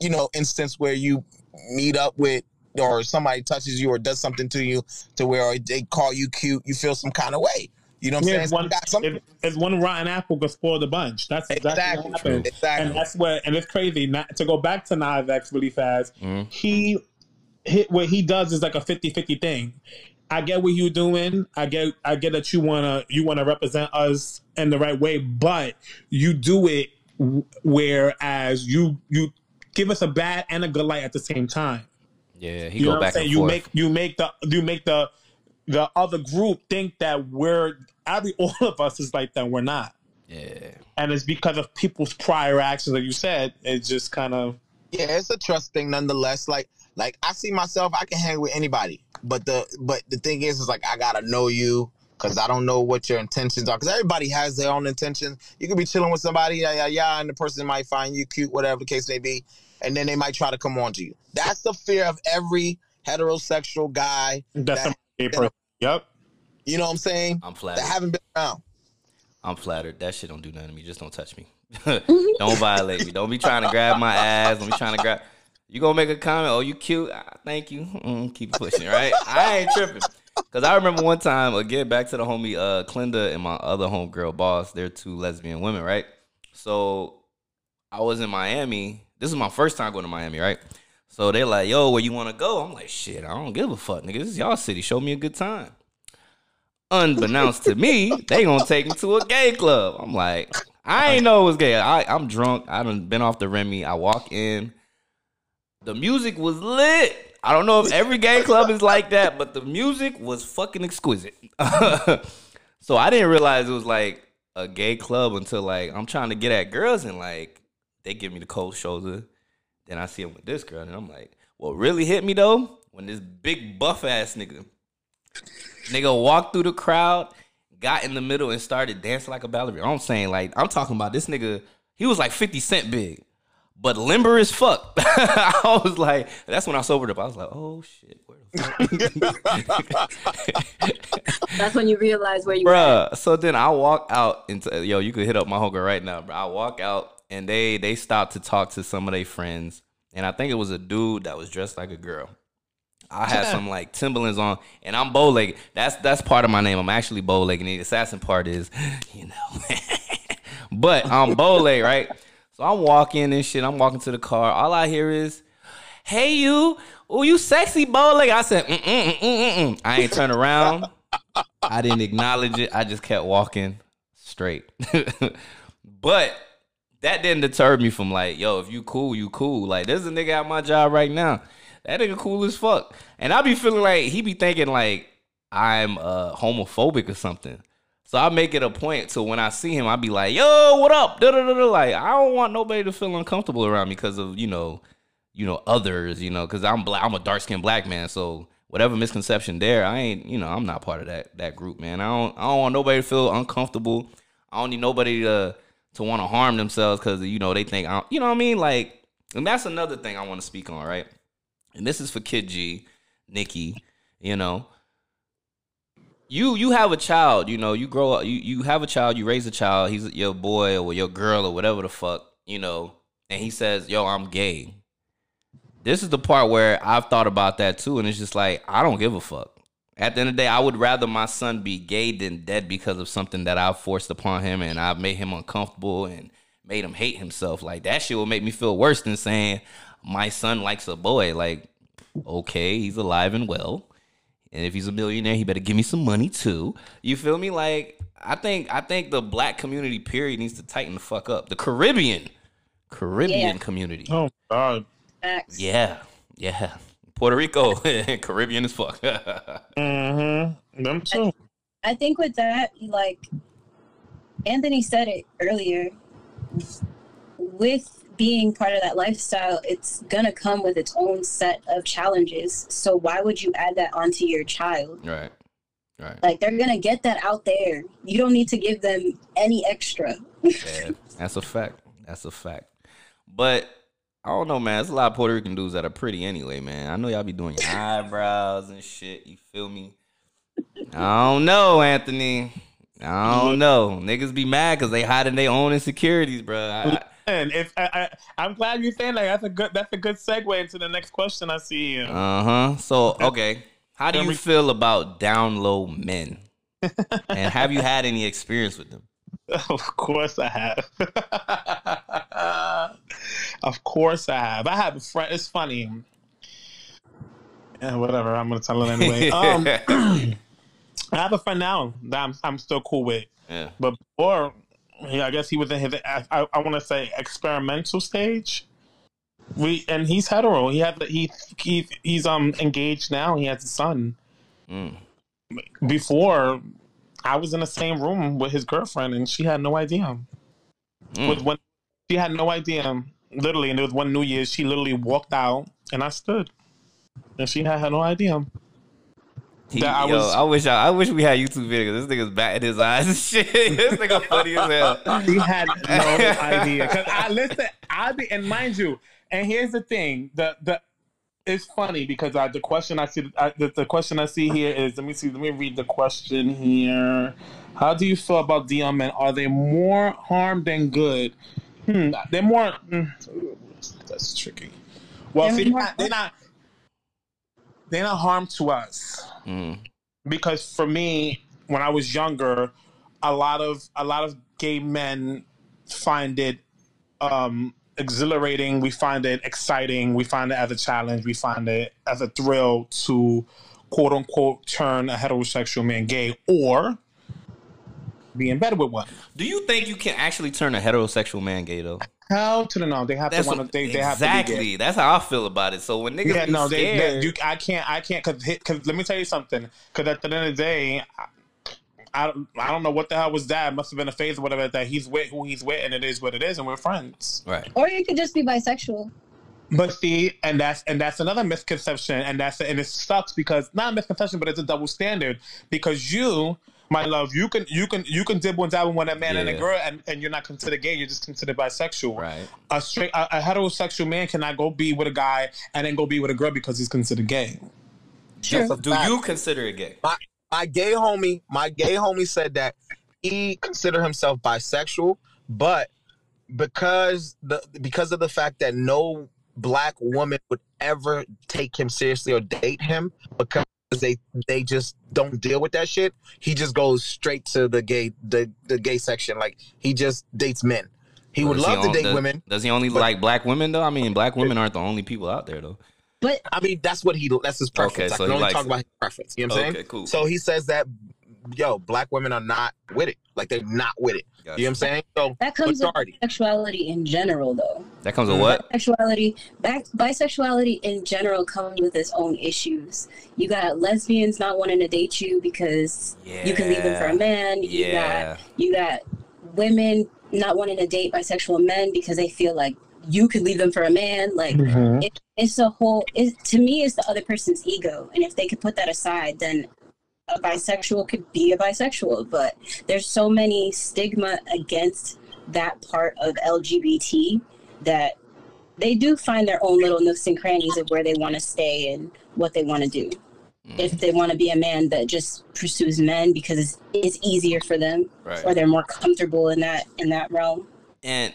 you know instance where you meet up with or somebody touches you or does something to you to where they call you cute you feel some kind of way you know what I'm Yeah, saying it's So one, you got some- if, if one rotten apple could spoil the bunch. That's exactly, Exactly. what happens. Exactly. And that's what, and it's crazy. Not, to go back to Nas X really fast, Mhm. he hit what he does is like a 50-50 thing. I get what you're doing. I get I get that you wanna you wanna represent us in the right way, but you do it w- whereas you you give us a bad and a good light at the same time. yeah, he You know go what I'm back saying? and You forth. make you make the you make the the other group think that we're every all of us is like that. We're not, yeah, and it's because of people's prior actions. Like you said, it's just kind of Yeah, it's a trust thing nonetheless. Like like I see myself, I can hang with anybody. But the but the thing is is like I gotta know you because I don't know what your intentions are. Because everybody has their own intentions. You could be chilling with somebody, yeah, yeah, yeah, and the person might find you cute, whatever the case may be, and then they might try to come on to you. That's the fear of every heterosexual guy. that's That- a gay person. Yep. You know what I'm saying? I'm That flattered. haven't been around. I'm flattered. That shit don't do nothing to me. Just don't touch me. <laughs> <laughs> don't violate me. Don't be trying to grab my ass. Don't be trying to grab. You gonna make a comment? Oh, you cute? Ah, thank you. Mm, keep pushing, right? I ain't tripping. Cause I remember one time again back to the homie uh Clinda and my other homegirl boss. They're two lesbian women, right? So I was in Miami. This is my first time going to Miami, right? So they like, yo, where you want to go? I'm like, shit, I don't give a fuck, nigga. This is y'all city. Show me a good time. Unbeknownst to me, they gonna take me to a gay club. I'm like, I ain't know it was gay. I, I'm drunk. I done been off the Remy. I walk in. The music was lit. I don't know if every gay club is like that, but the music was fucking exquisite. <laughs> so I didn't realize it was like a gay club until like I'm trying to get at girls and like they give me the cold shoulder. Then I see him with this girl and I'm like, what really hit me though? When this big buff ass nigga, nigga walked through the crowd, got in the middle and started dancing like a ballerina. I'm saying like I'm talking about this nigga. He was like 50 Cent big, but limber as fuck. <laughs> I was like, that's when I sobered up. I was like, oh shit, where the fuck? <laughs> That's when you realize where you are. Bruh. So then I walk out into yo, you could hit up my homegirl right now, bro. I walk out and they they stopped to talk to some of their friends. And I think it was a dude that was dressed like a girl. I had <laughs> some like Timberlands on, and I'm bow legged. That's that's part of my name. I'm actually bow legged. And the assassin part is, <gasps> you know, but I'm bow legged, right? So I'm walking and shit. I'm walking to the car. All I hear is, "Hey you, oh you sexy bow legged." I said, mm mm mm mm mm. I ain't turn around. I didn't acknowledge it. I just kept walking straight. <laughs> but that didn't deter me from like, yo, if you cool, you cool. Like, there's a nigga at my job right now. That nigga cool as fuck. And I be feeling like he be thinking like I'm uh homophobic or something. So I make it a point to when I see him, I be like, yo, what up? Da, da, da, da. Like, I don't want nobody to feel uncomfortable around me because of, you know, you know, others, you know, because I'm black, I'm a dark skinned black man. So whatever misconception there, I ain't, you know, I'm not part of that that group, man. I don't I don't want nobody to feel uncomfortable. I don't need nobody to to want to harm themselves because you know they think I you know what I mean. Like, and that's another thing I want to speak on, right? And this is for Kid G, Nikki. You know, you you have a child. You know, you grow up. You you have a child. You raise a child. He's your boy or your girl or whatever the fuck. You know, and he says, "Yo, I'm gay." This is the part where I've thought about that too, and it's just like I don't give a fuck. At the end of the day, I would rather my son be gay than dead because of something that I've forced upon him and I've made him uncomfortable and made him hate himself. Like that shit will make me feel worse than saying my son likes a boy. Like, okay, he's alive and well. And if he's a millionaire, he better give me some money too. You feel me? Like, I think I think the black community period needs to tighten the fuck up. The Caribbean. Caribbean Yeah. community. Oh God. Facts. Yeah. Yeah. Puerto Rico, <laughs> Caribbean as fuck. <laughs> Mm-hmm. Them too. I think with that, like Anthony said it earlier, with being part of that lifestyle, it's gonna come with its own set of challenges. So why would you add that onto your child? right. Right. Like they're gonna get that out there. You don't need to give them any extra. Yeah, that's a fact. That's a fact. But I don't know, man. There's a lot of Puerto Rican dudes that are pretty anyway, man. I know y'all be doing your eyebrows and shit. You feel me? I don't know, Anthony. I don't know. Niggas be mad because they hiding their own insecurities, bro. I, And if I, I, I'm glad you're saying that. That's a good. That's a good segue into the next question I see here. uh huh. So okay, how do you feel about down low men? <laughs> and have you had any experience with them? Of course I have. <laughs> of course I have. I have a friend. It's funny. Yeah, whatever. I'm gonna tell it anyway. <laughs> Um, <clears throat> I have a friend now that I'm, I'm still cool with. yeah. But before, yeah, I guess he was in his. I, I want to say experimental stage. We and he's hetero. He had he he he's um engaged now. He has a son. Mm. Before, I was in the same room with his girlfriend, and she had no idea. Mm. With when she had no idea, literally, and there was one New Year's, she literally walked out, and I stood, and she had, had no idea. He, That I yo, was- I wish I, I wish we had YouTube videos. This nigga's batting his eyes and shit. <laughs> this nigga <laughs> funny as hell. He had no <laughs> idea. Cause I listen, I be and mind you, and here's the thing: the the it's funny because I, the question I see, I, the, the question I see here is let me see, let me read the question here. How do you feel about DM men? Are they more harm than good? Hmm, they're more. mm, that's tricky. Well, They're see, more- they're not, they're not. Harm to us Mm. because for me when i was younger a lot of a lot of gay men find it um exhilarating we find it exciting we find it as a challenge we find it as a thrill to quote unquote turn a heterosexual man gay or be in bed with one Do you think you can actually turn a heterosexual man gay though? Hell to the no they have That's to want to they, they have to exactly. That's how I feel about it. So when niggas yeah, be no, they, they you, I can't, I can't, cause, cause let me tell you something. Cause at the end of the day, I, I, don't- I don't know what the hell was that. It must have been a phase or whatever that he's with who he's with, and it is what it is, and we're friends. right? Or you could just be bisexual. But see, and that's and that's another misconception, and that's and it sucks because not a misconception, but it's a double standard because you. My love, you can you can you can dibble one dabble with a man and a girl, and, and you're not considered gay. You're just considered bisexual. Right. A straight a, a heterosexual man cannot go be with a guy and then go be with a girl because he's considered gay. Sure. Do fact. you consider it gay? My, my gay homie, my gay homie said that he considered himself bisexual, but because the because of the fact that no black woman would ever take him seriously or date him because they they just don't deal with that shit, he just goes straight to the gay the, the gay section. Like he just dates men. He would Does love to on- date does- women. Does he only but- like black women though? I mean, black women aren't the only people out there though. But I mean, that's what he that's his preference. Okay, I can only likes talk it. about his preference. You know what I'm Okay, saying? cool. So he says that yo, black women are not with it. Like they're not with it. Gotcha. You know what I'm saying? So that comes with sexuality in general, though. That comes with what? Sexuality, back, bisexuality in general comes with its own issues. You got lesbians not wanting to date you because you can leave them for a man. You Yeah. got you got women not wanting to date bisexual men because they feel like you could leave them for a man. Like mm-hmm. it, it's a whole. It, to me, it's the other person's ego, and if they could put that aside, then a bisexual could be a bisexual. But there's so many stigma against that part of LGBT that they do find their own little nooks and crannies of where they want to stay and what they want to do. Mm. If they want to be a man that just pursues men because it's, it's easier for them, Right. or they're more comfortable in that in that realm. And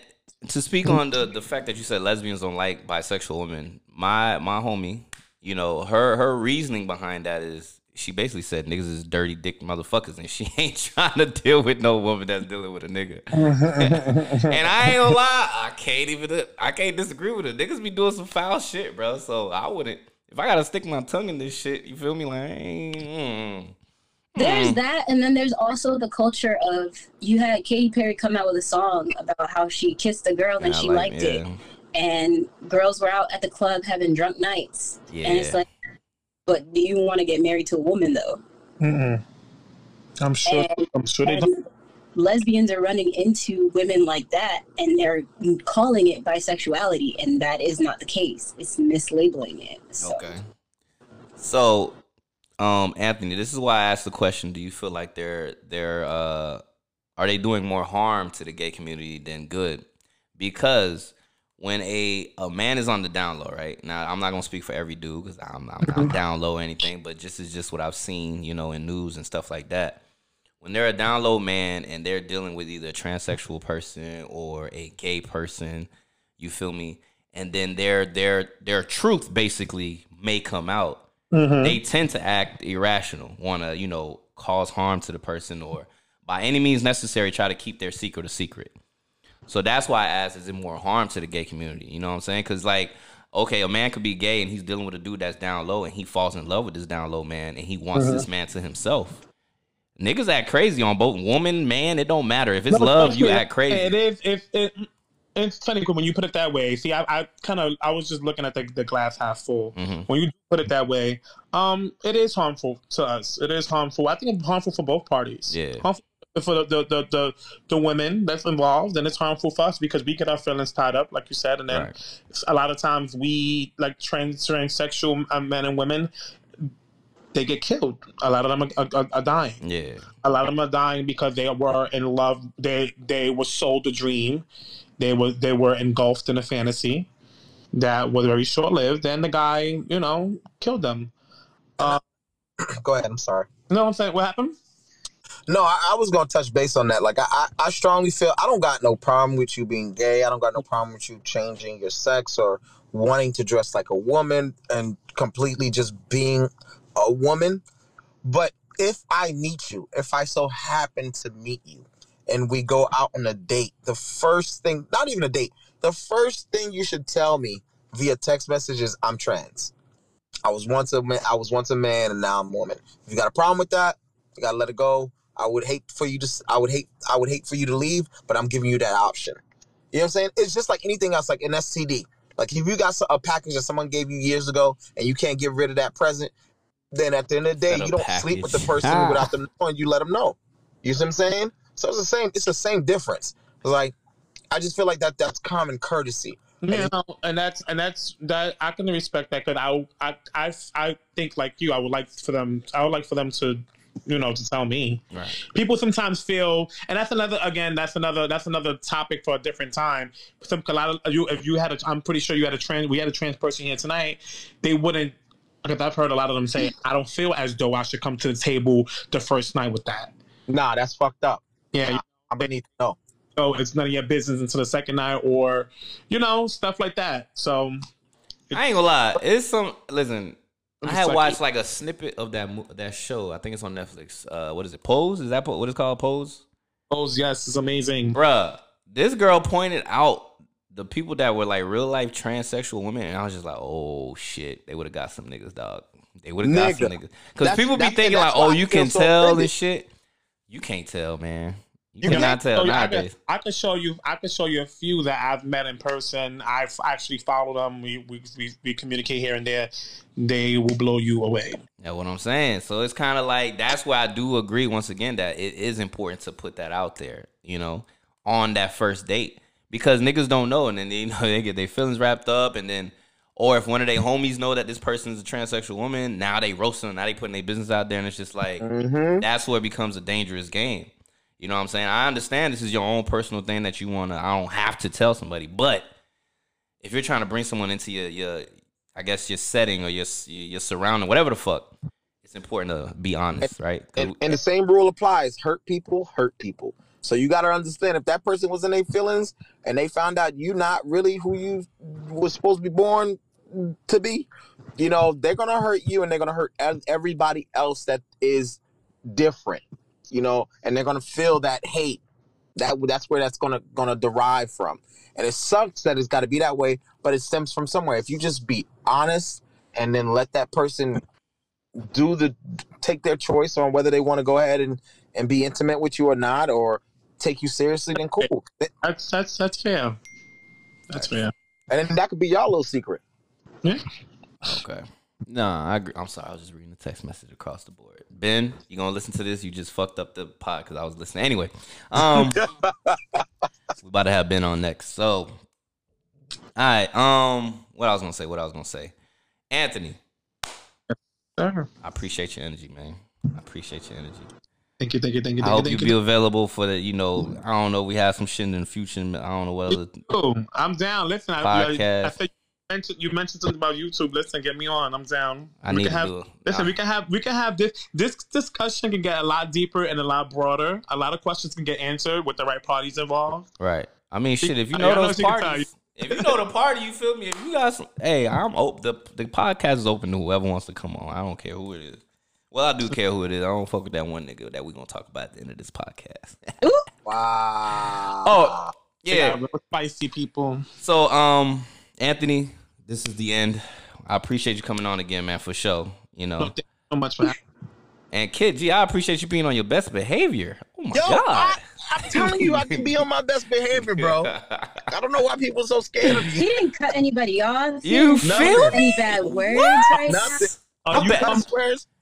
to speak on the the fact that you said lesbians don't like bisexual women, my my homie, you know, her her reasoning behind that is she basically said niggas is dirty dick motherfuckers and she <laughs> ain't trying to deal with no woman that's dealing with a nigga. <laughs> and I ain't gonna lie, I can't even I can't disagree with her. Niggas be doing some foul shit, bro. So I wouldn't if I gotta stick my tongue in this shit, you feel me? Like, I ain't, mm. There's that, and then there's also the culture of you had Katy Perry come out with a song about how she kissed a girl and And she like- liked yeah. it, and girls were out at the club having drunk nights, and it's like, but do you want to get married to a woman though? Mm-mm. I'm sure. And- I'm sure they don't. Lesbians are running into women like that, and they're calling it bisexuality, and that is not the case. It's mislabeling it. So. Okay. So, um, Anthony, this is why I asked the question: Do you feel like they're they're uh, are they doing more harm to the gay community than good? Because when a a man is on the down low, right now, I'm not gonna speak for every dude because I'm, I'm not mm-hmm. down low or anything, but just is just what I've seen, you know, in news and stuff like that. When they're a down low man and they're dealing with either a transsexual person or a gay person, you feel me? And then their their their truth basically may come out. Mm-hmm. They tend to act irrational, want to you know cause harm to the person or by any means necessary try to keep their secret a secret. So that's why I asked: Is it more harm to the gay community? You know what I'm saying? Because like, okay, a man could be gay and he's dealing with a dude that's down low, and he falls in love with this down low man, and he wants this man to himself. Niggas act crazy on both woman, man. It don't matter if it's No, love. You <laughs> act crazy. It is. If it, it's funny when you put it that way. See, I, I kind of I was just looking at the, the glass half full. Mhm. When you put it that way, um, it is harmful to us. It is harmful. I think it's harmful for both parties. Yeah. Harmful for the the, the, the the women that's involved, and it's harmful for us because we get our feelings tied up, like you said, and then Right. a lot of times we like trans transsexual uh, men and women. They get killed. A lot of them are, are, are dying Yeah, a lot of them are dying because they were in love they they were sold a dream they were they were engulfed in a fantasy that was very short lived and the guy you know killed them Go ahead. I'm sorry. you know what i'm saying what happened No, I, I was gonna touch base on that. Like, I, I, I strongly feel I don't got no problem with you being gay. I don't got no problem with you changing your sex or wanting to dress like a woman and completely just being a woman. But if I meet you, if I so happen to meet you, and we go out on a date, the first thing, not even a date, the first thing you should tell me via text message is I'm trans. I was once a man, I was once a man, and now I'm a woman. If you got a problem with that, you gotta let it go. I would hate for you to. s- I would hate. I would hate for you to leave, but I'm giving you that option. You know what I'm saying? It's just like anything else, like an STD. Like if you got a package that someone gave you years ago and you can't get rid of that present, then at the end of the day, you don't sleep with the person Ah. without them knowing. You let them know. You see what I'm saying? So it's the same. It's the same difference. Like I just feel like that. That's common courtesy. you know and that's and that's that i can respect that because I, I i i think like you i would like for them i would like for them to you know to tell me right. people sometimes feel and that's another again that's another that's another topic for a different time some a lot of you if you had a i'm pretty sure you had a trans we had a trans person here tonight they wouldn't because i've heard a lot of them say i don't feel as though i should come to the table the first night with that Nah, that's fucked up. yeah i'm need to know. so it's none of your business until the second night or you know stuff like that so I ain't gonna lie. It's some. Listen, I had like- watched like a snippet of that mo- that show. I think it's on Netflix. Uh, what is it? Pose? Is that po- what it's called? Pose? Pose. yes it's amazing Bruh, this girl pointed out the people that were like real life transsexual women, and I was just like, oh shit, they would have got some niggas, dog. They would have got some niggas. Because people be thinking like, oh, you can so tell offended. this shit. You can't tell, man. You, You cannot can- tell oh, yeah, I nowadays. can, I can show you. I can show you a few that I've met in person. I've actually followed them. We we, we, we communicate here and there. They will blow you away. That's what I'm saying. So it's kind of like that's why I do agree once again that it is important to put that out there, you know, on that first date because niggas don't know, and then they, you <laughs> know they get their feelings wrapped up, and then or if one of their homies know that this person is a transsexual woman, now they roasting them, now they putting their business out there, and it's just like Mm-hmm. that's where it becomes a dangerous game. You know what I'm saying? I understand this is your own personal thing that you want to. I don't have to tell somebody, but if you're trying to bring someone into your your, I guess your setting or your your surrounding, whatever the fuck, it's important to be honest, right? And, and the same rule applies. Hurt people, hurt people. So you got to understand if that person was in their feelings and they found out you not really who you was supposed to be born to be, you know, they're going to hurt you and they're going to hurt everybody else that is different, you know, and they're going to feel that hate. That that's where that's going to going to derive from. And it sucks that it's got to be that way, but it stems from somewhere. If you just be honest and then let that person do the take their choice on whether they want to go ahead and and be intimate with you or not or take you seriously then cool That's that's that's fair. That's fair. and then that could be y'all little secret Yeah. Okay. No, I agree. I'm sorry. I was just reading the text message across the board. Ben, you gonna listen to this? You just fucked up the pod because I was listening. Anyway, um, <laughs> we about to have Ben on next. So, all right. Um, what I was gonna say? What I was gonna say? Anthony, Sure. I appreciate your energy, man. I appreciate your energy. Thank you, thank you, thank you, I thank you, hope you thank be available for the. You know, I don't know. We have some shit in the future. I don't know what other. Oh, I'm down. Listen, I, I, Podcast. I think you mentioned, you mentioned something about YouTube. Listen, get me on. I'm down. I we need can to have, do it. Listen, Nah. we can have we can have this this discussion can get a lot deeper and a lot broader. A lot of questions can get answered with the right parties involved. Right. I mean, shit. If you know I know those she can tell parties, if you know the party, you feel me. If you got some, hey, I'm open. The the podcast is open to whoever wants to come on. I don't care who it is. Well, I do care who it is. I don't fuck with that one nigga that we gonna talk about at the end of this podcast. <laughs> wow oh, yeah. spicy people. So, um, Anthony, this is the end. I appreciate you coming on again, man, for sure. You So know, thank you so much for having and Kid G, I appreciate you being on your best behavior. Oh my Yo, god. I, I'm telling you, I can be on my best behavior, bro. I don't know why people are so scared of you. He didn't cut anybody off. He you feel me? any bad words What? right Nothing. Are you, bet- I um,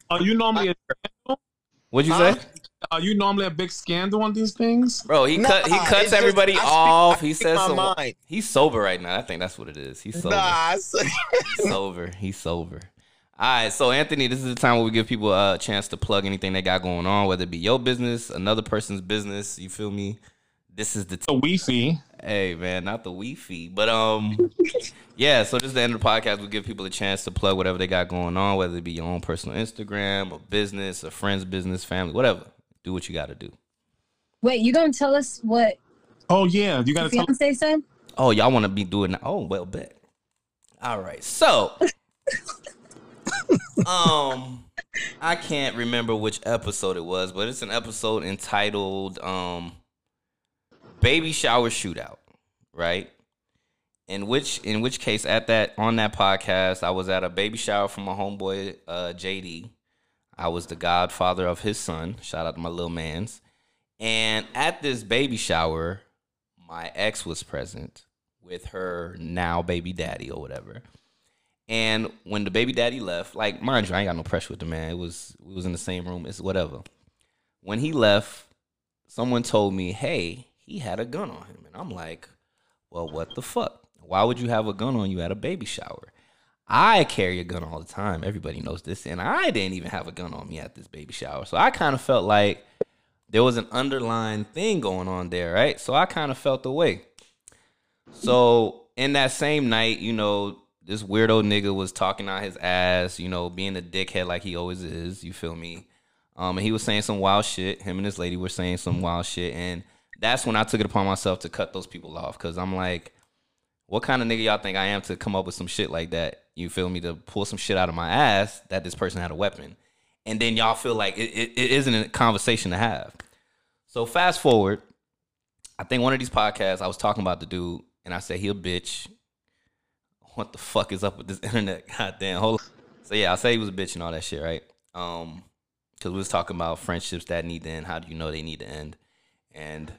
are you normally a, What'd you say? Are you normally a big scandal on these things? Bro, he Nah, cut he cuts just- everybody I speak- off. I he says my some mind. He's sober right now. I think that's what it is. He's sober. Nah, He's sober. He's sober. All right, so Anthony, this is the time where we give people a chance to plug anything they got going on, whether it be your business, another person's business. You feel me? This is the t- A Wi-Fi. hey man, not the Wi-Fi, but um, yeah. So this is the end of the podcast. We give people a chance to plug whatever they got going on, whether it be your own personal Instagram, a business, a friend's business, family, whatever. Do what you got to do. Wait, you gonna tell us what Oh yeah, you gotta tell. fiance said? Oh, y'all want to be doing that? Oh, well, bet. All right. So, <laughs> um, I can't remember which episode it was, but it's an episode entitled um "Baby Shower Shootout," right? In which, in which case, at that on that podcast, I was at a baby shower for my homeboy uh, JD. I was the godfather of his son. Shout out to my little man's. And at this baby shower, my ex was present with her now baby daddy or whatever. And when the baby daddy left, like mind you, I ain't got no pressure with the man. It was we was in the same room. It's whatever. When he left, someone told me, "Hey, he had a gun on him," and I'm like, "Well, what the fuck? Why would you have a gun on you at a baby shower?" I carry a gun all the time. Everybody knows this, and I didn't even have a gun on me at this baby shower. So I kind of felt like there was an underlying thing going on there, right? So I kind of felt the way. So in that same night, you know, this weirdo nigga was talking out his ass, you know, being a dickhead like he always is. You feel me? Um, and he was saying some wild shit. Him and his lady were saying some wild shit, and that's when I took it upon myself to cut those people off because I'm like, what kind of nigga y'all think I am to come up with some shit like that? You feel me? To pull some shit out of my ass that this person had a weapon, and then y'all feel like it, it, it isn't a conversation to have. So fast forward, I think one of these podcasts I was talking about the dude, and I said he a bitch. What the fuck is up with this <laughs> internet? Goddamn, hold. On. So yeah, I say he was a bitch and all that shit, right? Um, because we was talking about friendships that need to end. How do you know they need to end? And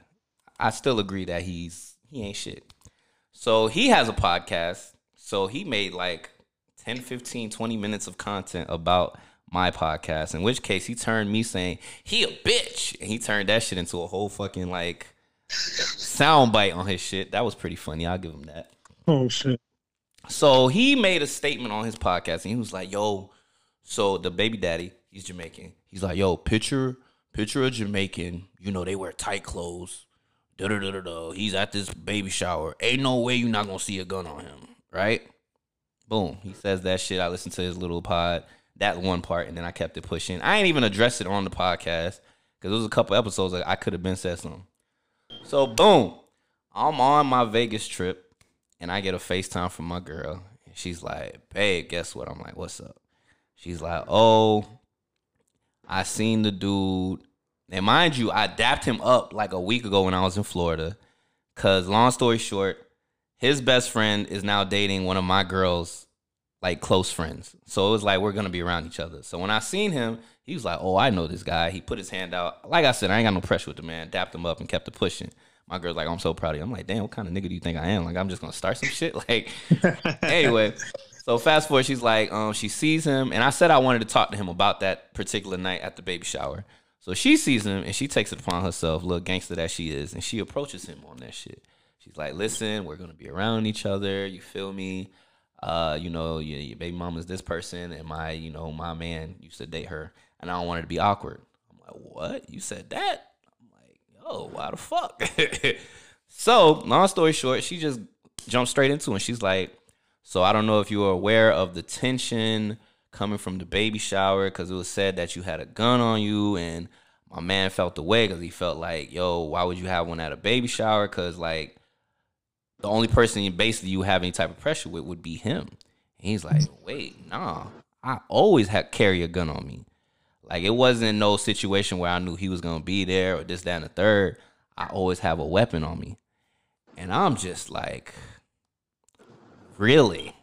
I still agree that he's he ain't shit. So he has a podcast. So he made like 10, 15, 20 minutes of content about my podcast. In which case he turned me saying he a bitch. And he turned that shit into a whole fucking like soundbite on his shit. That was pretty funny. I'll give him that. Oh shit. So he made a statement on his podcast and he was like, yo, so the baby daddy, he's Jamaican. He's like, yo, picture picture a Jamaican. You know they wear tight clothes. Da da da da da. He's at this baby shower. Ain't no way you're not gonna see a gun on him, right? Boom. He says that shit. I listened to his little pod, that one part, and then I kept it pushing. I ain't even addressed it on the podcast because there was a couple episodes that I could have been said something. So boom, I'm on my Vegas trip, and I get a FaceTime from my girl. She's like, "Babe, guess what?" I'm like, "What's up?" She's like, "Oh, I seen the dude." And mind you, I dapped him up like a week ago when I was in Florida. Cause long story short, his best friend is now dating one of my girls, like close friends. So it was like we're gonna be around each other. So when I seen him, he was like, "Oh, I know this guy." He put his hand out. Like I said, I ain't got no pressure with the man. Dapped him up and kept it pushing. My girl's like, "I'm so proud of you." I'm like, "Damn, what kind of nigga do you think I am? Like, I'm just gonna start some shit." <laughs> Like, <laughs> anyway. So fast forward, she's like, um, she sees him, and I said I wanted to talk to him about that particular night at the baby shower. So she sees him and she takes it upon herself, little gangster that she is, and she approaches him on that shit. She's like, "Listen, we're gonna be around each other. You feel me? Uh, you know, your, your baby mama's this person, and my, you know, my man used to date her, and I don't want it to be awkward." I'm like, "What? You said that?" I'm like, "Yo, why the fuck?" <laughs> so, long story short, she just jumped straight into it. And she's like, "So I don't know if you are aware of the tension." coming from the baby shower because it was said that you had a gun on you and my man felt the way because he felt like yo why would you have one at a baby shower because like the only person basically you have any type of pressure with would be him. And he's like wait nah. I always had carry a gun on me. Like it wasn't no situation where i knew he was gonna be there or this that and the third. I always have a weapon on me. And i'm just like really?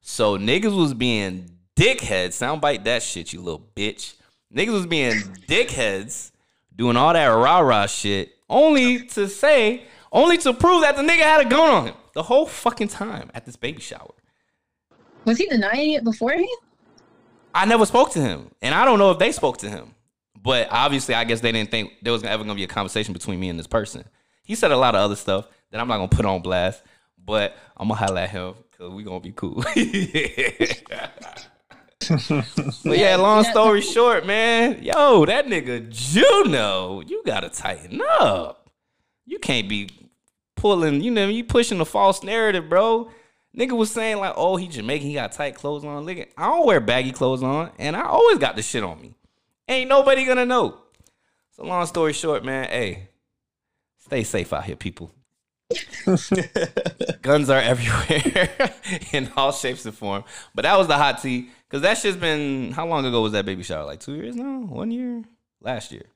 So niggas was being dickheads. Soundbite that shit, you little bitch. Niggas was being dickheads, doing all that rah rah shit, only to say, only to prove that the nigga had a gun on him the whole fucking time at this baby shower. Was he denying it beforehand? I never spoke to him, and I don't know if they spoke to him. But obviously, I guess they didn't think there was ever gonna be a conversation between me and this person. He said a lot of other stuff that I'm not gonna put on blast, but I'm gonna highlight him because we gonna be cool. <laughs> but yeah, long story short, man, yo, that nigga Juno, you gotta tighten up. You can't be pulling, you know, you pushing a false narrative, bro. Nigga was saying like, oh, he Jamaican, he got tight clothes on. Nigga, I don't wear baggy clothes on, and I always got the shit on me. Ain't nobody gonna know. So long story short, man, hey, stay safe out here, people. <laughs> Guns are <laughs> everywhere <laughs> in all shapes and form. But that was the hot tea. Cause that shit's been how long ago was that baby shower? Like two years now? One year? Last year.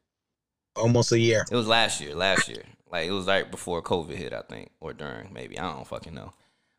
Almost a year. It was last year. Last year. Like it was right before COVID hit, I think, or during, maybe. I don't fucking know.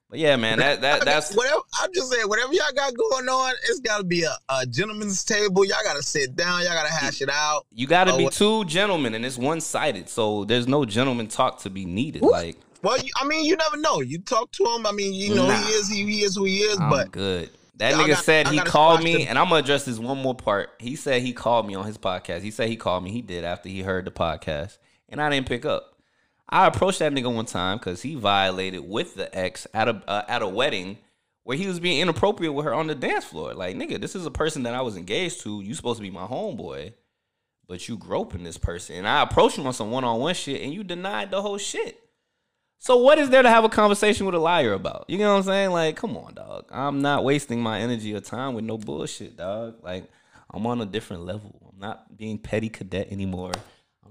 But yeah, man, that that <laughs> that's whatever. I'm just saying, whatever y'all got going on, it's got to be a, a gentleman's table. Y'all got to sit down. Y'all got to hash it out. You got to Oh, be what- two gentlemen, and it's one sided. So there's no gentleman talk to be needed. Like Well, you, I mean, you never know. You talk to him. I mean, you know, Nah. he is he, he is who he is. I'm but good. That nigga got- said I he called me, and I'm gonna address this one more part. He said he called me on his podcast. He said he called me. He did after he heard the podcast, and I didn't pick up. I approached that nigga one time because he violated with the ex at a uh, at a wedding where he was being inappropriate with her on the dance floor. Like nigga, this is a person that I was engaged to. You supposed to be my homeboy, but you groping this person, and I approached him on some one on one shit, and you denied the whole shit. So what is there to have a conversation with a liar about? You know what I'm saying? Like, come on, dog. I'm not wasting my energy or time with no bullshit, dog. Like, I'm on a different level. I'm not being petty cadet anymore.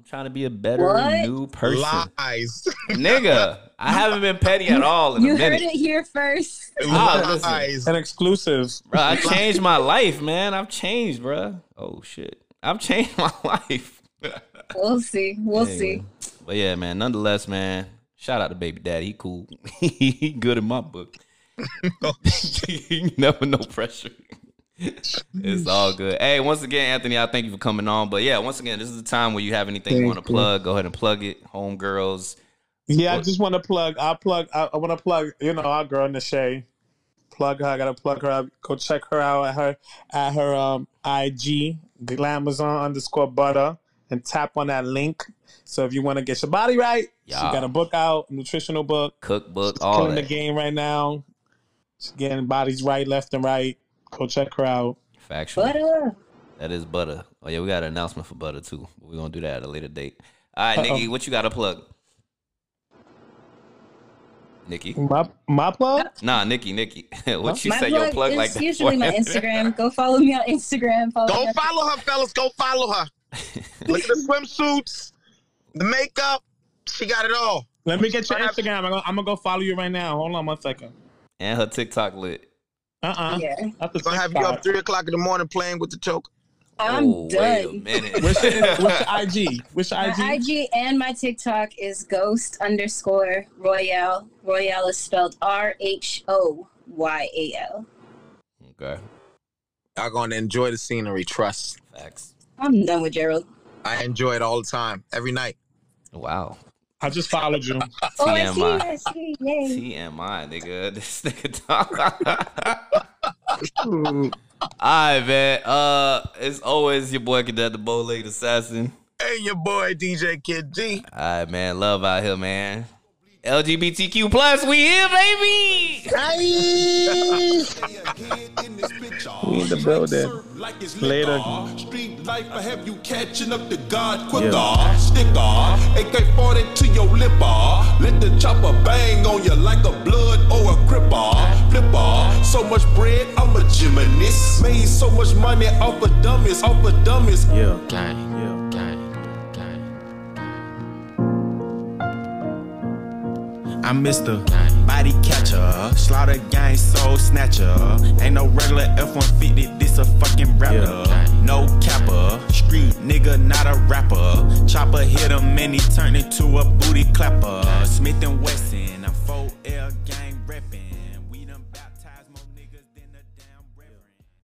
I'm trying to be a better What? new person. lies, Nigga, I haven't been petty at all in You a heard minute. it here first. Ah, listen. lies. An exclusive. Bro, I changed my life, man. I've changed, bro. Oh shit. I've changed <laughs> my life. We'll see. We'll Anyway. see. But yeah, man, nonetheless, man, shout out to baby daddy. He cool. <laughs> he good in my book. <laughs> Never no pressure. It's all good. Hey, once again, Anthony, I thank you for coming on. But yeah, once again, this is the time where you have anything you want to plug. Go ahead and plug it. Homegirls. Yeah, I just want to plug. I plug. I, I want to plug. You know, our girl Nashay. Plug her. I gotta plug her up. Go check her out at her at her um IG Glamazon underscore butter and tap on that link. So if you want to get your body right, Yeah. she got a book out, nutritional book. Cookbook, She's all killing the game right now. She's getting bodies right, left and right. Go check her out. Factual. But uh, That is butter. Oh yeah, we got an announcement for butter too. We're gonna do that at a later date. All right, Uh-oh. Nikki, what you got to plug? Nikki, My my plug. nah, Nikki, Nikki, <laughs> what you my say plug, your plug is like that? usually for? my <laughs> Instagram. Go follow me on Instagram. Follow Go on- follow her, fellas. Go follow her. <laughs> Look at the swimsuits, the makeup. She got it all. Let me get your Instagram. I'm gonna, I'm gonna go follow you right now. Hold on one second. and her TikTok lit. Uh uh Yeah, That's the Gonna have you up three o'clock in the morning playing with the choke. I'm oh, Wait a done. minute. What's your, what's your IG? What's your My IG? IG and my TikTok is ghost underscore royale. Royale is spelled R H O Y A L. okay, Y'all gonna enjoy the scenery. Trust. facts. I'm done with Gerald. I enjoy it all the time, every night. Wow. I just followed you. <laughs> Oh, I see, TMI. I see. Yay. TMI, nigga. <laughs> This nigga talk. <laughs> Alright, man. Uh, it's always your boy Cadet the Bow Legged Assassin. Hey, your boy DJ Kid G. Alright, man. Love out here, man. LGBTQ plus, we here, baby. We in the building. Later. Street life, I have you catching up to God quicker. Uh, Sticker, uh, AK 40 to your lipper. Uh, let the chopper bang on you like a blood or a cripper. Flipper, so much bread, I'm a gymnast. Made so much money off of dummies, off of dummies. Yeah, gang, yeah, I'm Mr. Body Catcher, Slaughter Gang Soul Snatcher. Ain't no regular F-150, this a fucking rapper. No capper, street nigga, not a rapper. Chopper hit him and he turned into a booty clapper. Smith and Wesson,